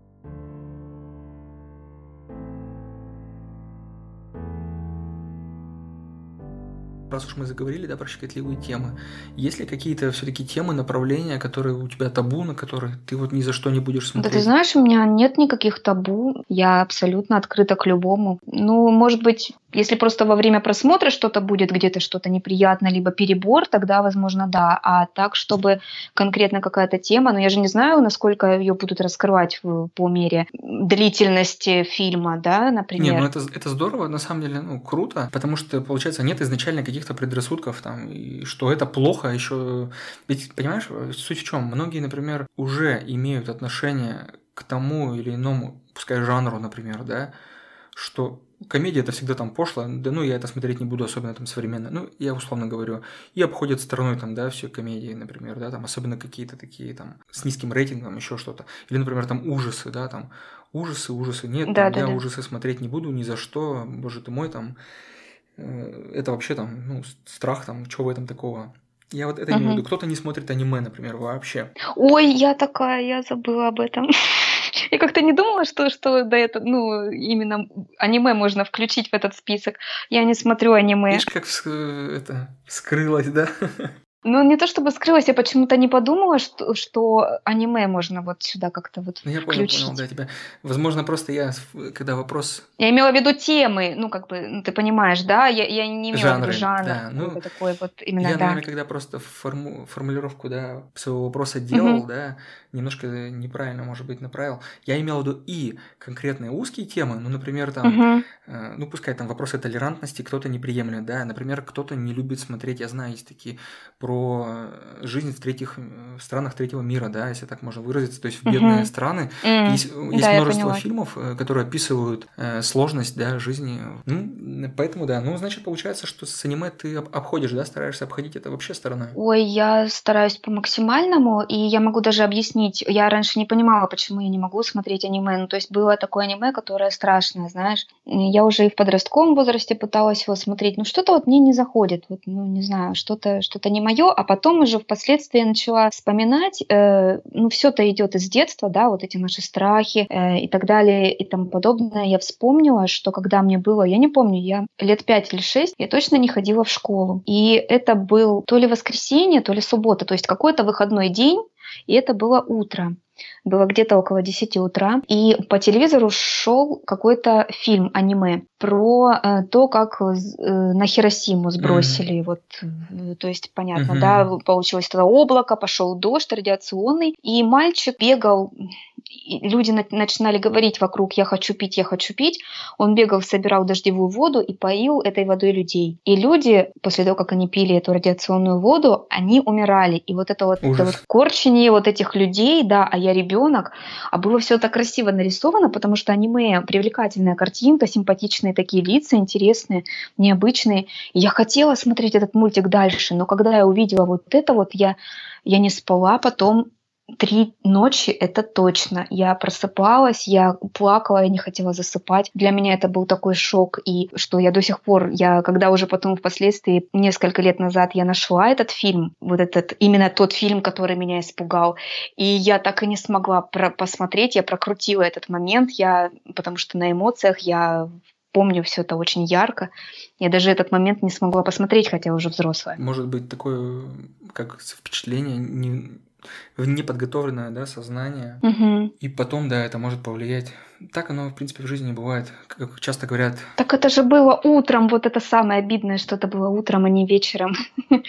Раз уж мы заговорили, да, про щекотливые темы, есть ли какие-то все-таки темы, направления, которые у тебя табу, на которые ты вот ни за что не будешь смотреть? Да ты знаешь, у меня нет никаких табу, я абсолютно открыта к любому. Ну, может быть, если просто во время просмотра что-то будет, где-то что-то неприятно, либо перебор, тогда, возможно, да. А так, чтобы конкретно какая-то тема, но ну, я же не знаю, насколько ее будут раскрывать по мере длительности фильма, да, например. Не, ну это, это здорово, на самом деле, ну, круто, потому что, получается, нет изначально каких-то предрассудков там, и что это плохо еще... Ведь, понимаешь, суть в чем? Многие, например, уже имеют отношение к тому или иному, пускай жанру, например, да, что комедия это всегда там пошло, да ну я это смотреть не буду, особенно там современно, ну я условно говорю, и обходят стороной там, да, все комедии, например, да, там особенно какие-то такие там с низким рейтингом, еще что-то, или, например, там ужасы, да, там ужасы, ужасы, нет, да, там, да, я да. ужасы смотреть не буду ни за что, боже ты мой, там, это вообще там, ну, страх там, что в этом такого, я вот это угу. имею в виду. Кто-то не смотрит аниме, например, вообще. Ой, я такая, я забыла об этом. Я как-то не думала, что, что до этого, ну, именно аниме можно включить в этот список. Я не смотрю аниме. Видишь, как это скрылось, да? Ну, не то чтобы скрылась, я почему-то не подумала, что, что аниме можно вот сюда как-то вот ну, я включить. понял, понял, да, тебя. Возможно, просто я, когда вопрос... Я имела в виду темы, ну, как бы, ну, ты понимаешь, да? Я, я не имела Жанры, в виду жанр. Да, ну, такой вот именно, я, да. наверное, когда просто форму, формулировку, да, своего вопроса делал, угу. да, немножко неправильно, может быть, направил. Я имел в виду и конкретные узкие темы, ну, например, там, угу. э, ну, пускай там вопросы толерантности кто-то не приемлет, да, например, кто-то не любит смотреть, я знаю, есть такие про жизнь в третьих в странах третьего мира, да, если так можно выразиться, то есть в бедные угу. страны. Mm. Есть, есть да, множество фильмов, э, которые описывают э, сложность, да, жизни. Ну, поэтому, да, ну, значит, получается, что с аниме ты обходишь, да, стараешься обходить это вообще стороной. Ой, я стараюсь по максимальному, и я могу даже объяснить объяснить. Я раньше не понимала, почему я не могу смотреть аниме. Ну, то есть было такое аниме, которое страшное, знаешь. Я уже и в подростковом возрасте пыталась его смотреть. Ну, что-то вот мне не заходит. Вот, ну, не знаю, что-то что не мое. А потом уже впоследствии я начала вспоминать. Э, ну, все-то идет из детства, да, вот эти наши страхи э, и так далее и тому подобное. Я вспомнила, что когда мне было, я не помню, я лет пять или шесть, я точно не ходила в школу. И это был то ли воскресенье, то ли суббота, то есть какой-то выходной день, и это было утро. Было где-то около 10 утра. И по телевизору шел какой-то фильм, аниме, про э, то, как э, на Хиросиму сбросили. Mm-hmm. Вот, э, то есть, понятно, mm-hmm. да, получилось тогда облако, пошел дождь радиационный. И мальчик бегал люди начинали говорить вокруг «я хочу пить, я хочу пить», он бегал, собирал дождевую воду и поил этой водой людей. И люди, после того, как они пили эту радиационную воду, они умирали. И вот это вот, это вот корчение вот этих людей, да, а я ребенок, а было все так красиво нарисовано, потому что аниме привлекательная картинка, симпатичные такие лица, интересные, необычные. И я хотела смотреть этот мультик дальше, но когда я увидела вот это вот, я, я не спала потом три ночи, это точно. Я просыпалась, я плакала, я не хотела засыпать. Для меня это был такой шок, и что я до сих пор, я когда уже потом впоследствии, несколько лет назад, я нашла этот фильм, вот этот, именно тот фильм, который меня испугал, и я так и не смогла про посмотреть, я прокрутила этот момент, я, потому что на эмоциях я помню все это очень ярко. Я даже этот момент не смогла посмотреть, хотя уже взрослая. Может быть, такое, как впечатление, не, в неподготовленное да, сознание. Угу. И потом, да, это может повлиять. Так оно, в принципе, в жизни бывает. Как часто говорят... Так это же было утром, вот это самое обидное, что это было утром, а не вечером.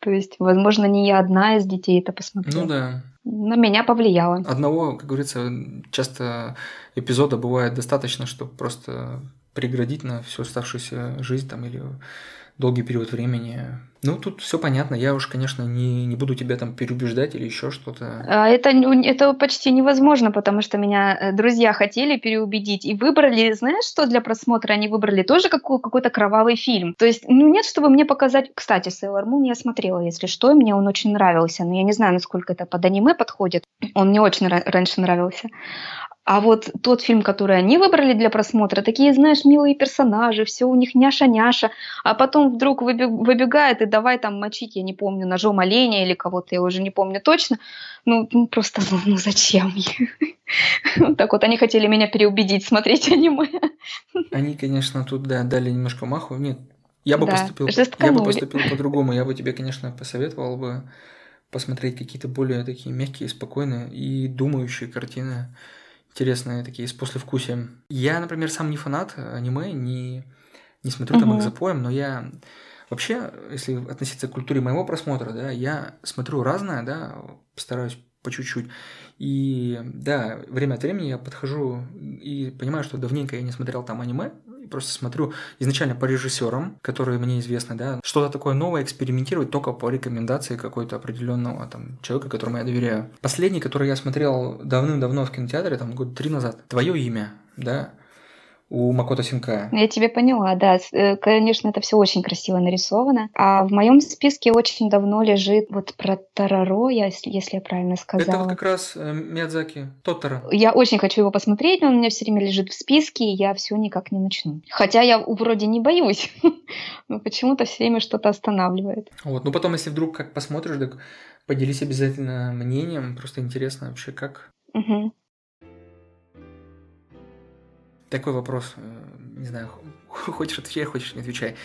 То есть, возможно, не я одна из детей это посмотрела. Ну да. На меня повлияло. Одного, как говорится, часто эпизода бывает достаточно, чтобы просто преградить на всю оставшуюся жизнь там или долгий период времени. Ну, тут все понятно. Я уж, конечно, не, не буду тебя там переубеждать или еще что-то. А это, это почти невозможно, потому что меня э, друзья хотели переубедить и выбрали, знаешь, что для просмотра они выбрали? Тоже какой- какой-то крававый фильм. То есть, ну, нет, чтобы мне показать... Кстати, Sailor Moon я смотрела, если что, и мне он очень нравился, но я не знаю, насколько это под аниме подходит. Он мне очень раньше нравился. А вот тот фильм, который они выбрали для просмотра, такие, знаешь, милые персонажи, все у них няша-няша, а потом вдруг выбегает и давай там мочить, я не помню, ножом оленя или кого-то, я уже не помню точно. Ну, ну просто, ну, ну зачем? Так вот, они хотели меня переубедить смотреть аниме. Они, конечно, тут, да, дали немножко маху. Нет, Я бы поступил, я бы поступил по-другому. Я бы тебе, конечно, посоветовал бы посмотреть какие-то более такие мягкие, спокойные и думающие картины, интересные такие с послевкусием. Я, например, сам не фанат аниме, не, не смотрю там их запоем, но я вообще, если относиться к культуре моего просмотра, да, я смотрю разное, да, постараюсь по чуть-чуть. И да, время от времени я подхожу и понимаю, что давненько я не смотрел там аниме, просто смотрю изначально по режиссерам, которые мне известны, да, что-то такое новое экспериментировать только по рекомендации какой-то определенного там человека, которому я доверяю. Последний, который я смотрел давным-давно в кинотеатре, там год три назад, «Твое имя», да, у Макото Синкая. Я тебе поняла, да. Э, конечно, это все очень красиво нарисовано. А в моем списке очень давно лежит вот про Тараро, если, если я правильно сказала. Это вот как раз э, Миядзаки, Тотара. Я очень хочу его посмотреть, но он у меня все время лежит в списке, и я все никак не начну. Хотя я вроде не боюсь, но почему-то все время что-то останавливает. Вот, ну потом, если вдруг как посмотришь, так поделись обязательно мнением. Просто интересно вообще, как. Угу. Такой вопрос, э, не знаю, хочешь отвечай, хочешь не отвечай.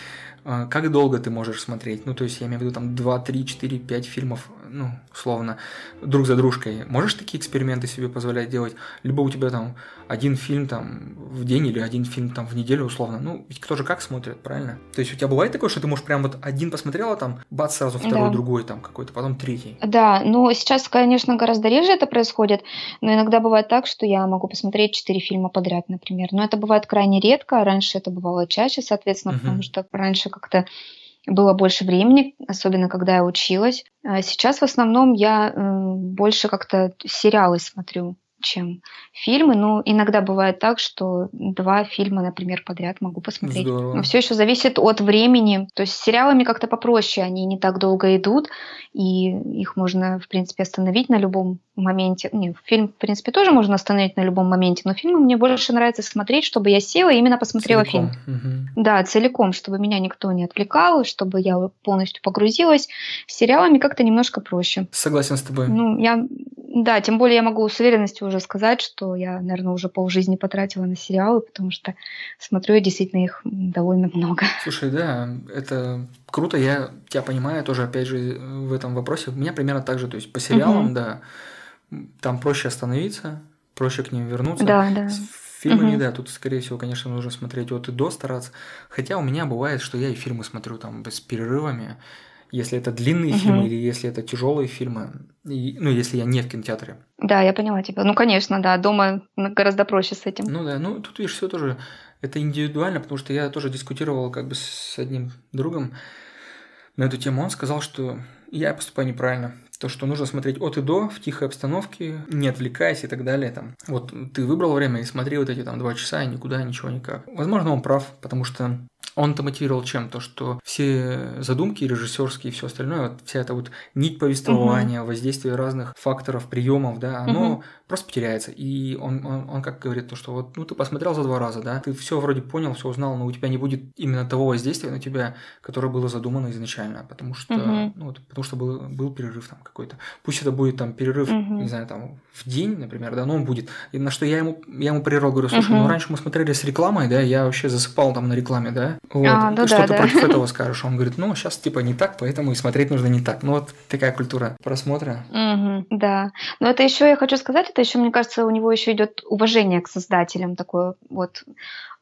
А, как долго ты можешь смотреть? Ну, то есть, я имею в виду там 2, 3, 4, 5 фильмов, ну, условно, друг за дружкой. Можешь такие эксперименты себе позволять делать? Либо у тебя там один фильм там в день или один фильм там в неделю, условно. Ну, ведь кто же как смотрит, правильно? То есть, у тебя бывает такое, что ты можешь прям вот один посмотрела, там, бац, сразу второй, да. другой там какой-то, потом третий? Да, ну, сейчас, конечно, гораздо реже это происходит, но иногда бывает так, что я могу посмотреть 4 фильма подряд, например. Но это бывает крайне редко, раньше это бывало чаще, соответственно, угу. потому что раньше как-то было больше времени, особенно когда я училась. А сейчас в основном я больше как-то сериалы смотрю чем фильмы. Но иногда бывает так, что два фильма, например, подряд могу посмотреть. Здорово. Но все еще зависит от времени. То есть с сериалами как-то попроще, они не так долго идут, и их можно, в принципе, остановить на любом моменте. Не, фильм, в принципе, тоже можно остановить на любом моменте, но фильмы мне больше нравится смотреть, чтобы я села и именно посмотрела целиком. фильм. Угу. Да, целиком, чтобы меня никто не отвлекал, чтобы я полностью погрузилась. С сериалами как-то немножко проще. Согласен с тобой. Ну, я да, тем более я могу с уверенностью уже сказать, что я, наверное, уже полжизни потратила на сериалы, потому что смотрю я действительно их довольно много. Слушай, да, это круто, я тебя понимаю тоже, опять же, в этом вопросе. У меня примерно так же, то есть по сериалам, угу. да, там проще остановиться, проще к ним вернуться. Да, да. С фильмами, угу. да, тут, скорее всего, конечно, нужно смотреть от и до стараться. Хотя у меня бывает, что я и фильмы смотрю там с перерывами если это длинные угу. фильмы или если это тяжелые фильмы, и, ну, если я не в кинотеатре. Да, я поняла тебя. Ну, конечно, да, дома гораздо проще с этим. Ну да, ну тут видишь, все тоже это индивидуально, потому что я тоже дискутировал как бы с одним другом на эту тему. Он сказал, что я поступаю неправильно. То, что нужно смотреть от и до в тихой обстановке, не отвлекаясь и так далее. Там. Вот ты выбрал время и смотри вот эти там два часа и никуда, ничего, никак. Возможно, он прав, потому что он это мотивировал чем? То, что все задумки режиссерские и все остальное, вот вся эта вот нить повествования, угу. воздействие разных факторов, приемов, да, оно угу. просто потеряется. И он, он, он как говорит, то, что вот ну ты посмотрел за два раза, да, ты все вроде понял, все узнал, но у тебя не будет именно того воздействия на тебя, которое было задумано изначально, потому что, угу. ну, вот, потому что был, был перерыв там какой-то. Пусть это будет там перерыв, угу. не знаю, там в день, например, да, но он будет. И на что я ему, я ему прервал, говорю, слушай, угу. ну раньше мы смотрели с рекламой, да, я вообще засыпал там на рекламе, да, вот. А, ну, что да, ты да. против этого скажешь? Он говорит, ну, сейчас типа не так, поэтому и смотреть нужно не так. Ну, вот такая культура просмотра. Угу, да. Но это еще, я хочу сказать, это еще, мне кажется, у него еще идет уважение к создателям такое вот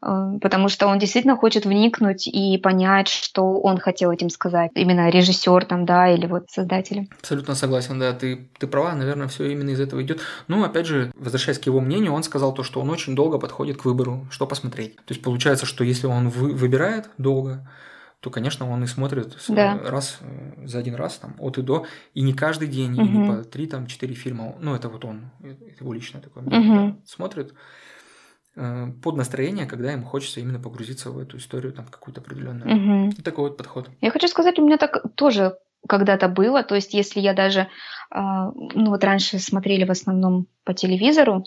потому что он действительно хочет вникнуть и понять, что он хотел этим сказать. Именно режиссер там, да, или вот создатель. Абсолютно согласен, да, ты, ты права, наверное, все именно из этого идет. Ну, опять же, возвращаясь к его мнению, он сказал то, что он очень долго подходит к выбору, что посмотреть. То есть получается, что если он вы, выбирает долго, то, конечно, он и смотрит да. раз э, за один раз, там, от и до, и не каждый день, угу. и не по три, там, четыре фильма, ну, это вот он, это его личное такое угу. смотрит э, под настроение, когда ему хочется именно погрузиться в эту историю, там, какую-то определенную. Угу. Такой вот подход. Я хочу сказать, у меня так тоже когда-то было, то есть если я даже, а, ну, вот раньше смотрели в основном по телевизору,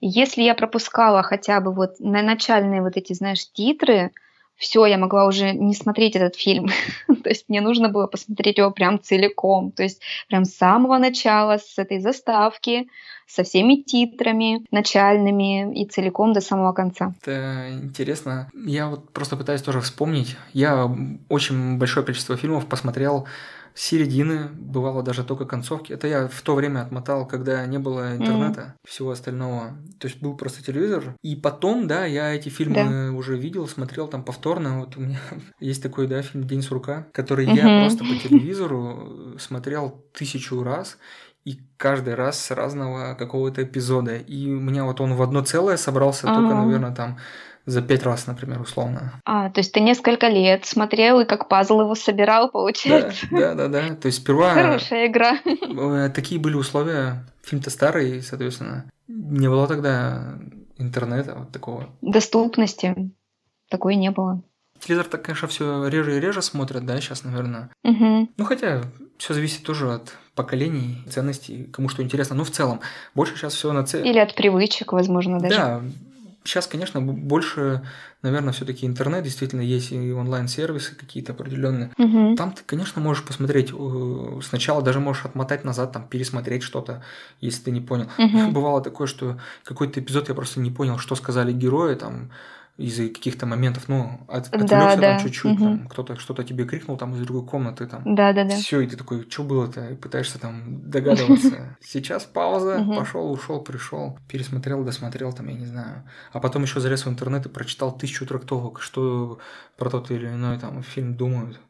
если я пропускала хотя бы вот на начальные вот эти, знаешь, титры, все, я могла уже не смотреть этот фильм. То есть мне нужно было посмотреть его прям целиком. То есть прям с самого начала, с этой заставки, со всеми титрами начальными и целиком до самого конца. Это интересно. Я вот просто пытаюсь тоже вспомнить. Я очень большое количество фильмов посмотрел середины, бывало даже только концовки. Это я в то время отмотал, когда не было интернета, mm. всего остального. То есть был просто телевизор. И потом, да, я эти фильмы да. уже видел, смотрел там повторно. Вот у меня есть такой, да, фильм «День сурка», который mm-hmm. я просто по телевизору смотрел тысячу раз и каждый раз с разного какого-то эпизода. И у меня вот он в одно целое собрался ага. только, наверное, там за пять раз, например, условно. А, то есть ты несколько лет смотрел и как пазл его собирал, получается? Да, да, да. да. То есть сперва... Хорошая игра. Э, такие были условия. Фильм-то старый, соответственно. Не было тогда интернета вот такого. Доступности такой не было. Телевизор так, конечно, все реже и реже смотрят, да, сейчас, наверное. Угу. Ну, хотя все зависит тоже от поколений, ценностей, кому что интересно. Ну, в целом, больше сейчас все на цель. Или от привычек, возможно, даже. Да, Сейчас, конечно, больше, наверное, все-таки интернет, действительно, есть и онлайн-сервисы какие-то определенные. Угу. Там ты, конечно, можешь посмотреть э, сначала, даже можешь отмотать назад, там, пересмотреть что-то, если ты не понял. Угу. Бывало такое, что какой-то эпизод я просто не понял, что сказали герои, там, из-за каких-то моментов, ну, от, отвлекся да, да. там чуть-чуть, угу. там, кто-то что-то тебе крикнул там из другой комнаты, там. Да, да, да. Все, и ты такой, что было-то? Пытаешься там догадываться. Сейчас пауза, пошел, ушел, пришел, пересмотрел, досмотрел, там, я не знаю. А потом еще залез в интернет и прочитал тысячу трактовок, что про тот или иной там фильм думают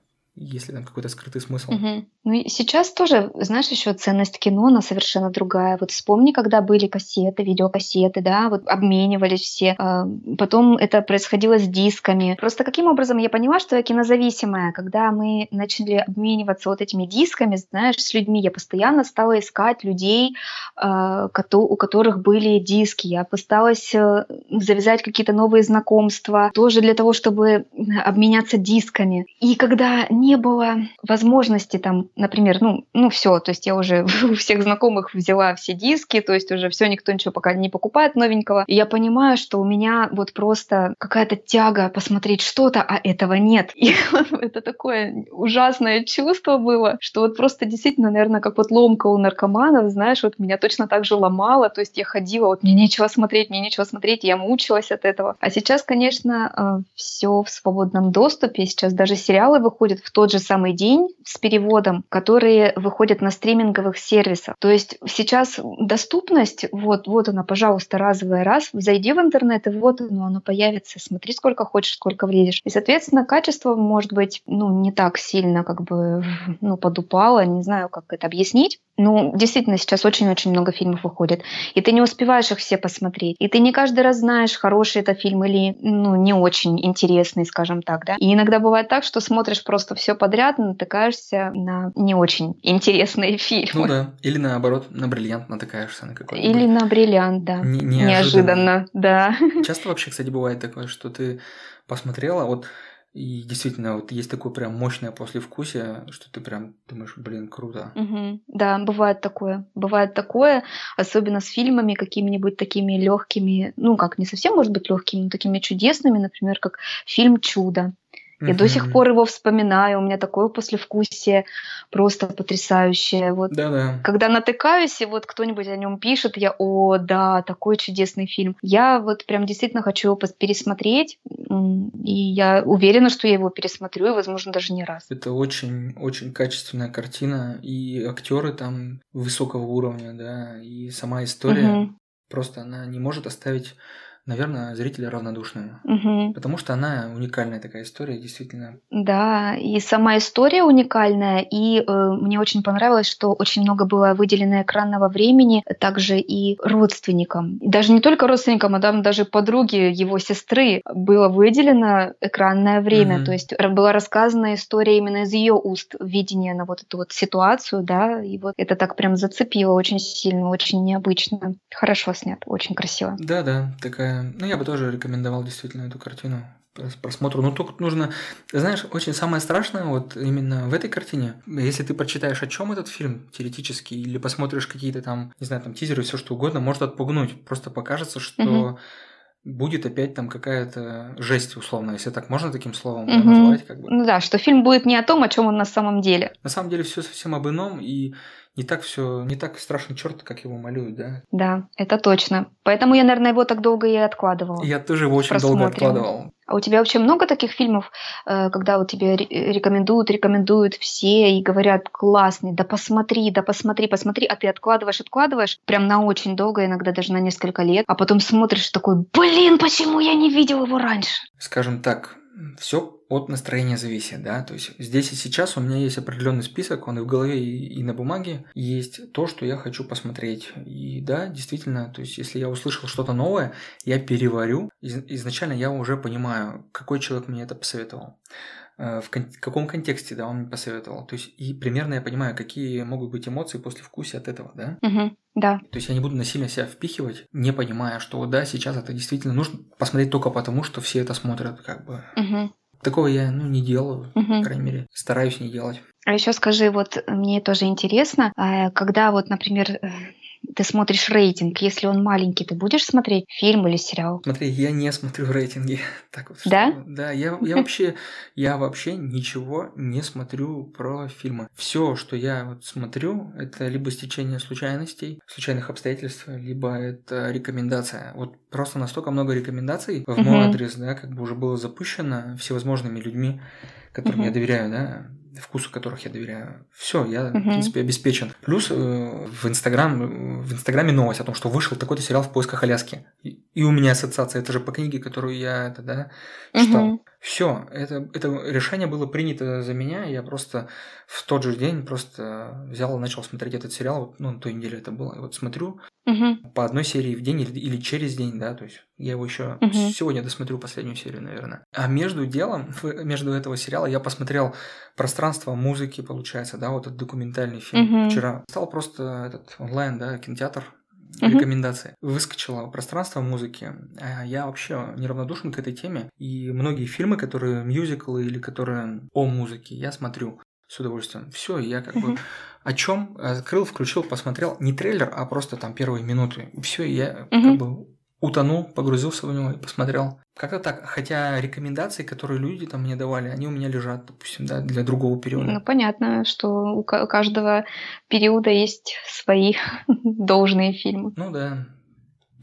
есть ли там какой-то скрытый смысл. Угу. Ну и сейчас тоже, знаешь, еще ценность кино, она совершенно другая. Вот вспомни, когда были кассеты, видеокассеты, да, вот обменивались все. А, потом это происходило с дисками. Просто каким образом я поняла, что я кинозависимая? Когда мы начали обмениваться вот этими дисками, знаешь, с людьми, я постоянно стала искать людей, а, у которых были диски. Я пыталась э, завязать какие-то новые знакомства, тоже для того, чтобы обменяться дисками. И когда не было возможности там, например, ну, ну все, то есть я уже у всех знакомых взяла все диски, то есть уже все, никто ничего пока не покупает новенького. И я понимаю, что у меня вот просто какая-то тяга посмотреть что-то, а этого нет. И это такое ужасное чувство было, что вот просто действительно, наверное, как вот ломка у наркоманов, знаешь, вот меня точно так же ломало, то есть я ходила, вот мне нечего смотреть, мне нечего смотреть, я мучилась от этого. А сейчас, конечно, э, все в свободном доступе, сейчас даже сериалы выходят в тот же самый день с переводом, которые выходят на стриминговых сервисах. То есть сейчас доступность, вот, вот она, пожалуйста, разовая раз, зайди в интернет, и вот оно, оно появится, смотри сколько хочешь, сколько влезешь. И, соответственно, качество может быть, ну, не так сильно как бы, ну, подупало, не знаю, как это объяснить. Ну, действительно, сейчас очень-очень много фильмов выходит, и ты не успеваешь их все посмотреть, и ты не каждый раз знаешь, хороший это фильм или, ну, не очень интересный, скажем так, да. И иногда бывает так, что смотришь просто все подряд, натыкаешься на не очень интересные фильмы. Ну да, или наоборот, на бриллиант натыкаешься на какой-то. Или на бриллиант, да. Не- неожиданно. неожиданно, да. Часто вообще, кстати, бывает такое, что ты посмотрела, вот и действительно, вот есть такое прям мощное послевкусие, что ты прям думаешь, блин, круто. Угу. Да, бывает такое. Бывает такое, особенно с фильмами какими-нибудь такими легкими, ну как, не совсем, может быть, легкими, но такими чудесными, например, как фильм Чудо. Я до сих пор его вспоминаю, у меня такое послевкусие просто потрясающее. Вот Да-да. когда натыкаюсь, и вот кто-нибудь о нем пишет, я, о, да, такой чудесный фильм. Я вот прям действительно хочу его пересмотреть, и я уверена, что я его пересмотрю, и, возможно, даже не раз. Это очень-очень качественная картина, и актеры там высокого уровня, да, и сама история. Угу. Просто она не может оставить наверное, зрители равнодушны. Угу. Потому что она уникальная такая история, действительно. Да, и сама история уникальная, и э, мне очень понравилось, что очень много было выделено экранного времени также и родственникам. И даже не только родственникам, а там даже подруге его сестры было выделено экранное время. Угу. То есть была рассказана история именно из ее уст, видения на вот эту вот ситуацию, да, и вот это так прям зацепило очень сильно, очень необычно. Хорошо снят, очень красиво. Да-да, такая ну, я бы тоже рекомендовал действительно эту картину просмотру. Но тут нужно, знаешь, очень самое страшное вот именно в этой картине, если ты прочитаешь, о чем этот фильм теоретически, или посмотришь какие-то там, не знаю, там тизеры, все что угодно, может отпугнуть. Просто покажется, что угу. будет опять там какая-то жесть, условно, если так можно таким словом да, назвать. Как бы. Ну да, что фильм будет не о том, о чем он на самом деле. На самом деле все совсем об ином, и не так все, не так страшный черт, как его малюют, да? Да, это точно. Поэтому я, наверное, его так долго и откладывала. Я тоже его очень долго откладывал. А у тебя вообще много таких фильмов, э, когда вот тебе рекомендуют, рекомендуют все и говорят классный, да посмотри, да посмотри, посмотри, а ты откладываешь, откладываешь, прям на очень долго, иногда даже на несколько лет, а потом смотришь такой, блин, почему я не видел его раньше? Скажем так, все от настроения зависит, да, то есть здесь и сейчас у меня есть определенный список, он и в голове, и, на бумаге, есть то, что я хочу посмотреть, и да, действительно, то есть если я услышал что-то новое, я переварю, изначально я уже понимаю, какой человек мне это посоветовал, э, в каком контексте, да, он мне посоветовал, то есть и примерно я понимаю, какие могут быть эмоции после вкуса от этого, да. Угу. Да. То есть я не буду насильно себя впихивать, не понимая, что да, сейчас это действительно нужно посмотреть только потому, что все это смотрят, как бы. Угу. Такого я ну, не делаю, угу. по крайней мере, стараюсь не делать. А еще скажи, вот мне тоже интересно, а, когда вот, например, э, ты смотришь рейтинг, если он маленький, ты будешь смотреть фильм или сериал? Смотри, я не смотрю рейтинги. Так вот, да? Что, да, я, я вообще, я вообще ничего не смотрю про фильмы. Все, что я вот смотрю, это либо стечение случайностей, случайных обстоятельств, либо это рекомендация. Вот просто настолько много рекомендаций в мой адрес, да, как бы уже было запущено всевозможными людьми, которым я доверяю, да, вкусу которых я доверяю. Все, я, uh-huh. в принципе, обеспечен. Плюс э, в Инстаграм, в Инстаграме новость о том, что вышел такой-то сериал в поисках Аляски. И, и у меня ассоциация, это же по книге, которую я это, да, читал. Uh-huh. Все, это, это решение было принято за меня, я просто в тот же день просто взял и начал смотреть этот сериал, ну, на той неделе это было, и вот смотрю угу. по одной серии в день или, или через день, да, то есть я его еще угу. сегодня досмотрю последнюю серию, наверное. А между делом, между этого сериала я посмотрел «Пространство музыки», получается, да, вот этот документальный фильм угу. вчера. Стал просто этот онлайн, да, кинотеатр, uh-huh. рекомендации. Выскочило пространство музыки. А я вообще неравнодушен к этой теме. И многие фильмы, которые мюзиклы или которые о музыке, я смотрю с удовольствием. Все, я как бы о чем открыл, включил, посмотрел. Не трейлер, а просто там первые минуты. Все, я как бы утонул, погрузился в него и посмотрел. Как-то так. Хотя рекомендации, которые люди там мне давали, они у меня лежат, допустим, да, для другого периода. Ну, понятно, что у каждого периода есть свои должные фильмы. Ну да.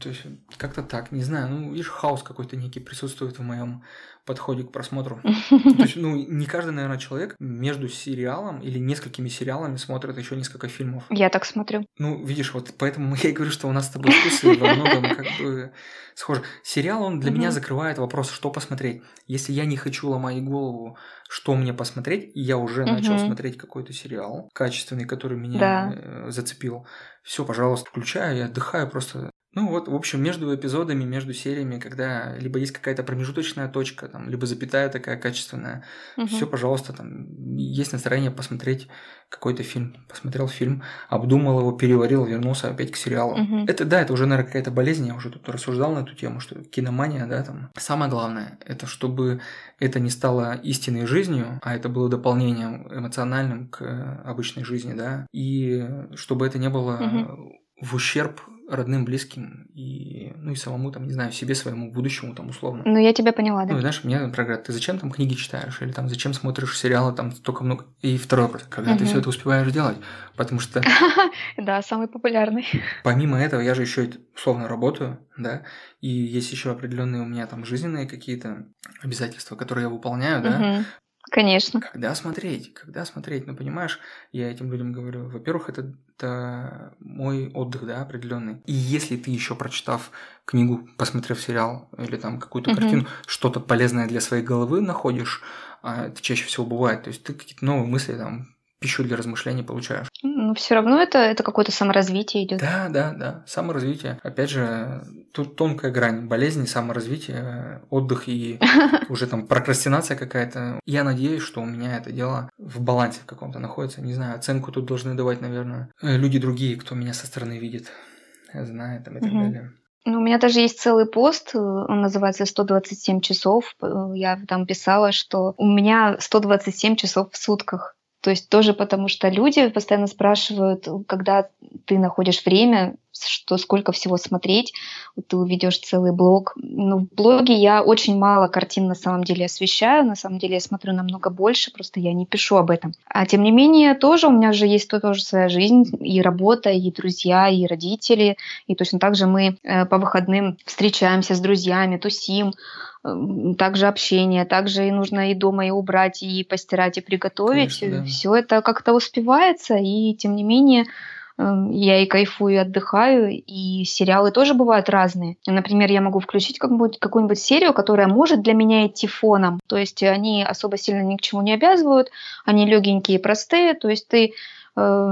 То есть как-то так, не знаю, ну, видишь, хаос какой-то некий присутствует в моем подходе к просмотру. То есть, ну, не каждый, наверное, человек между сериалом или несколькими сериалами смотрит еще несколько фильмов. Я так смотрю. Ну, видишь, вот поэтому я и говорю, что у нас с тобой вкусы во многом как бы схожи. Сериал, он для меня закрывает вопрос, что посмотреть. Если я не хочу ломать голову, что мне посмотреть, и я уже начал смотреть какой-то сериал качественный, который меня э, зацепил, все, пожалуйста, включаю, я отдыхаю просто ну вот, в общем, между эпизодами, между сериями, когда либо есть какая-то промежуточная точка, там, либо запятая такая качественная, угу. все, пожалуйста, там есть настроение посмотреть какой-то фильм, посмотрел фильм, обдумал его, переварил, вернулся опять к сериалу. Угу. Это да, это уже, наверное, какая-то болезнь, я уже тут рассуждал на эту тему, что киномания, да, там. Самое главное, это чтобы это не стало истинной жизнью, а это было дополнением эмоциональным к обычной жизни, да, и чтобы это не было угу. В ущерб родным, близким и, ну, и самому, там, не знаю, себе, своему будущему, там, условно. Ну, я тебя поняла, да. Ну, знаешь, мне, например, ты зачем там книги читаешь? Или там зачем смотришь сериалы, там, столько много... И второй вопрос, когда угу. ты все это успеваешь делать? Потому что... Да, самый популярный. Помимо этого, я же еще условно работаю, да, и есть еще определенные у меня там жизненные какие-то обязательства, которые я выполняю, да, Конечно. Когда смотреть? Когда смотреть? Ну, понимаешь, я этим людям говорю, во-первых, это, это мой отдых, да, определенный. И если ты еще прочитав книгу, посмотрев сериал или там какую-то угу. картину, что-то полезное для своей головы находишь, а это чаще всего бывает, то есть ты какие-то новые мысли там пищу для размышлений получаешь. Но все равно это, это какое-то саморазвитие идет. Да, да, да. Саморазвитие. Опять же, тут тонкая грань болезни, саморазвитие, отдых и уже там прокрастинация какая-то. Я надеюсь, что у меня это дело в балансе каком-то находится. Не знаю, оценку тут должны давать, наверное, люди другие, кто меня со стороны видит, знает там и так далее. Ну, у меня даже есть целый пост, э, он называется «127 часов». Э, я там писала, что у меня 127 часов в сутках. То есть тоже потому, что люди постоянно спрашивают, когда ты находишь время, что сколько всего смотреть, ты уведешь целый блог. Ну, в блоге я очень мало картин на самом деле освещаю, на самом деле я смотрю намного больше, просто я не пишу об этом. А тем не менее, тоже у меня же есть тоже своя жизнь, и работа, и друзья, и родители, и точно так же мы э, по выходным встречаемся с друзьями, тусим, также общение, также и нужно и дома и убрать, и постирать, и приготовить. Конечно, да. Все это как-то успевается, и тем не менее эм, я и кайфую, и отдыхаю, и сериалы тоже бывают разные. Например, я могу включить какую-нибудь, какую-нибудь серию, которая может для меня идти фоном. То есть они особо сильно ни к чему не обязывают, они легенькие и простые. То есть ты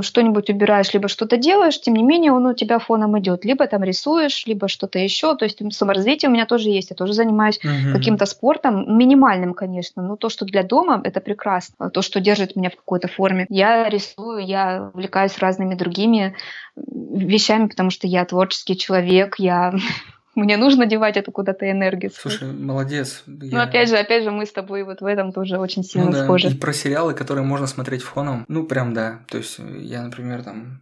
что-нибудь убираешь, либо что-то делаешь, тем не менее он у тебя фоном идет. Либо там рисуешь, либо что-то еще. То есть саморазвитие у меня тоже есть. Я тоже занимаюсь угу. каким-то спортом, минимальным, конечно. Но то, что для дома, это прекрасно. То, что держит меня в какой-то форме. Я рисую, я увлекаюсь разными другими вещами, потому что я творческий человек, я мне нужно девать эту куда-то энергию. Слушай, молодец. Я... Ну, опять же, опять же, мы с тобой вот в этом тоже очень сильно ну, да. схожи. И про сериалы, которые можно смотреть фоном, ну, прям да. То есть я, например, там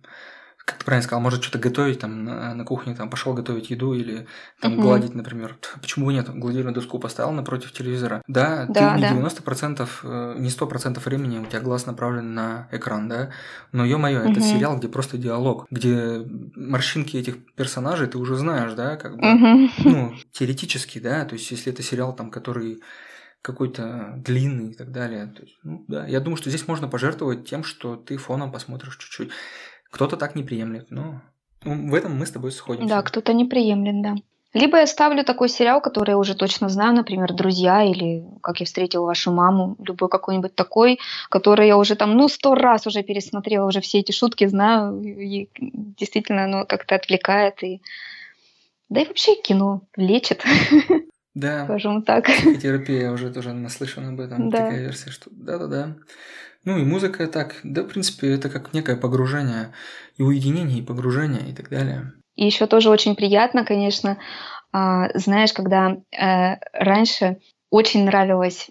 как ты правильно сказал, может что-то готовить там на, на кухне, там пошел готовить еду или там uh-huh. гладить, например. Почему бы нет? Гладильную доску поставил напротив телевизора. Да, да ты да. не 90%, э, не 100% времени у тебя глаз направлен на экран, да, но ё-моё, uh-huh. это сериал, где просто диалог, где морщинки этих персонажей ты уже знаешь, да, как бы, uh-huh. ну, теоретически, да, то есть если это сериал там, который какой-то длинный и так далее. То есть, ну, да, я думаю, что здесь можно пожертвовать тем, что ты фоном посмотришь чуть-чуть. Кто-то так не приемлет, но ну, в этом мы с тобой сходимся. Да, кто-то не приемлет, да. Либо я ставлю такой сериал, который я уже точно знаю, например, «Друзья» или «Как я встретил вашу маму», любой какой-нибудь такой, который я уже там, ну, сто раз уже пересмотрела, уже все эти шутки знаю, и действительно оно как-то отвлекает. И... Да и вообще кино лечит. Да. Скажем так. Терапия уже тоже наслышана об этом. Да. Такая версия, что да-да-да. Ну и музыка так, да, в принципе, это как некое погружение, и уединение, и погружение, и так далее. И еще тоже очень приятно, конечно, а, знаешь, когда э, раньше очень нравилось,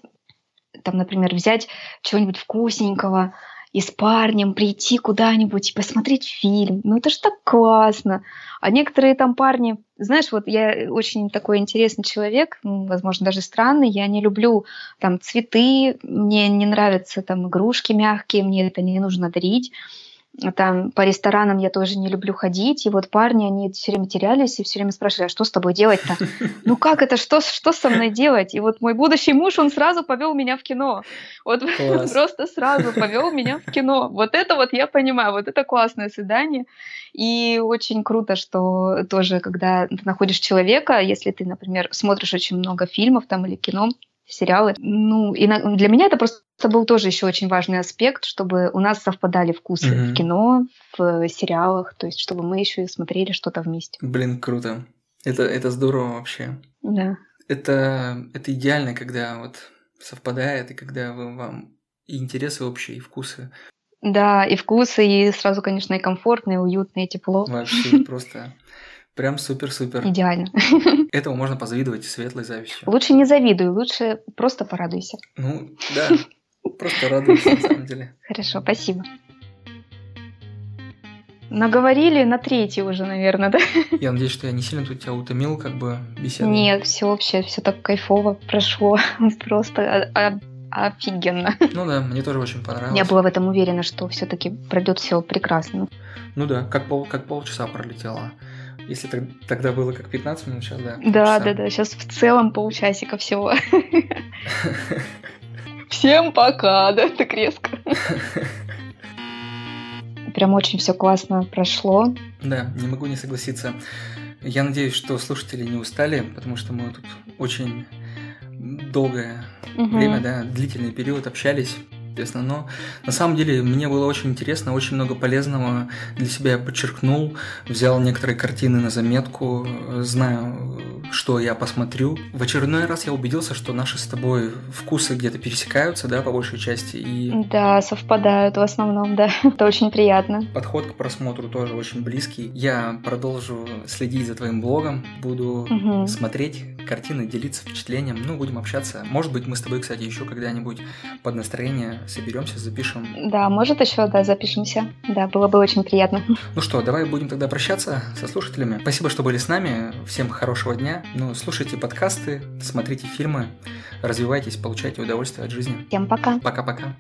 там, например, взять чего-нибудь вкусненького, и с парнем прийти куда-нибудь и посмотреть фильм. Ну это ж так классно. А некоторые там парни, знаешь, вот я очень такой интересный человек, возможно, даже странный, я не люблю там цветы, мне не нравятся там игрушки мягкие, мне это не нужно дарить там по ресторанам я тоже не люблю ходить, и вот парни, они все время терялись и все время спрашивали, а что с тобой делать-то? Ну как это, что, что со мной делать? И вот мой будущий муж, он сразу повел меня в кино. Вот Класс. просто сразу повел меня в кино. Вот это вот я понимаю, вот это классное свидание. И очень круто, что тоже, когда ты находишь человека, если ты, например, смотришь очень много фильмов там или кино, сериалы. Ну, и на, для меня это просто был тоже еще очень важный аспект, чтобы у нас совпадали вкусы mm-hmm. в кино, в сериалах, то есть чтобы мы еще и смотрели что-то вместе. Блин, круто. Это, это здорово вообще. Да. Это, это идеально, когда вот совпадает, и когда вы, вам и интересы общие, и вкусы. Да, и вкусы, и сразу, конечно, и комфортно, и уютно, и тепло. Вообще просто Прям супер-супер. Идеально. Этому можно позавидовать светлой завистью. Лучше не завидуй, лучше просто порадуйся. Ну, да, просто радуйся на самом деле. Хорошо, спасибо. Наговорили на третий уже, наверное, да? Я надеюсь, что я не сильно тут тебя утомил, как бы беседу. Нет, все вообще, все так кайфово прошло. Просто офигенно. Ну да, мне тоже очень понравилось. Я была в этом уверена, что все-таки пройдет все прекрасно. Ну да, как, пол, как полчаса пролетело. Если тогда было как 15 минут, сейчас, да. Да, да, да, сейчас в целом полчасика всего. Всем пока, да, так резко. Прям очень все классно прошло. Да, не могу не согласиться. Я надеюсь, что слушатели не устали, потому что мы тут очень долгое угу. время, да, длительный период общались соответственно. Но на самом деле мне было очень интересно, очень много полезного для себя я подчеркнул, взял некоторые картины на заметку, знаю, что я посмотрю. В очередной раз я убедился, что наши с тобой вкусы где-то пересекаются, да, по большей части. И... Да, совпадают в основном, да. Это очень приятно. Подход к просмотру тоже очень близкий. Я продолжу следить за твоим блогом, буду угу. смотреть, картины, делиться впечатлением. Ну, будем общаться. Может быть, мы с тобой, кстати, еще когда-нибудь под настроение соберемся, запишем. Да, может еще, да, запишемся. Да, было бы очень приятно. Ну что, давай будем тогда прощаться со слушателями. Спасибо, что были с нами. Всем хорошего дня. Ну, слушайте подкасты, смотрите фильмы, развивайтесь, получайте удовольствие от жизни. Всем пока. Пока-пока.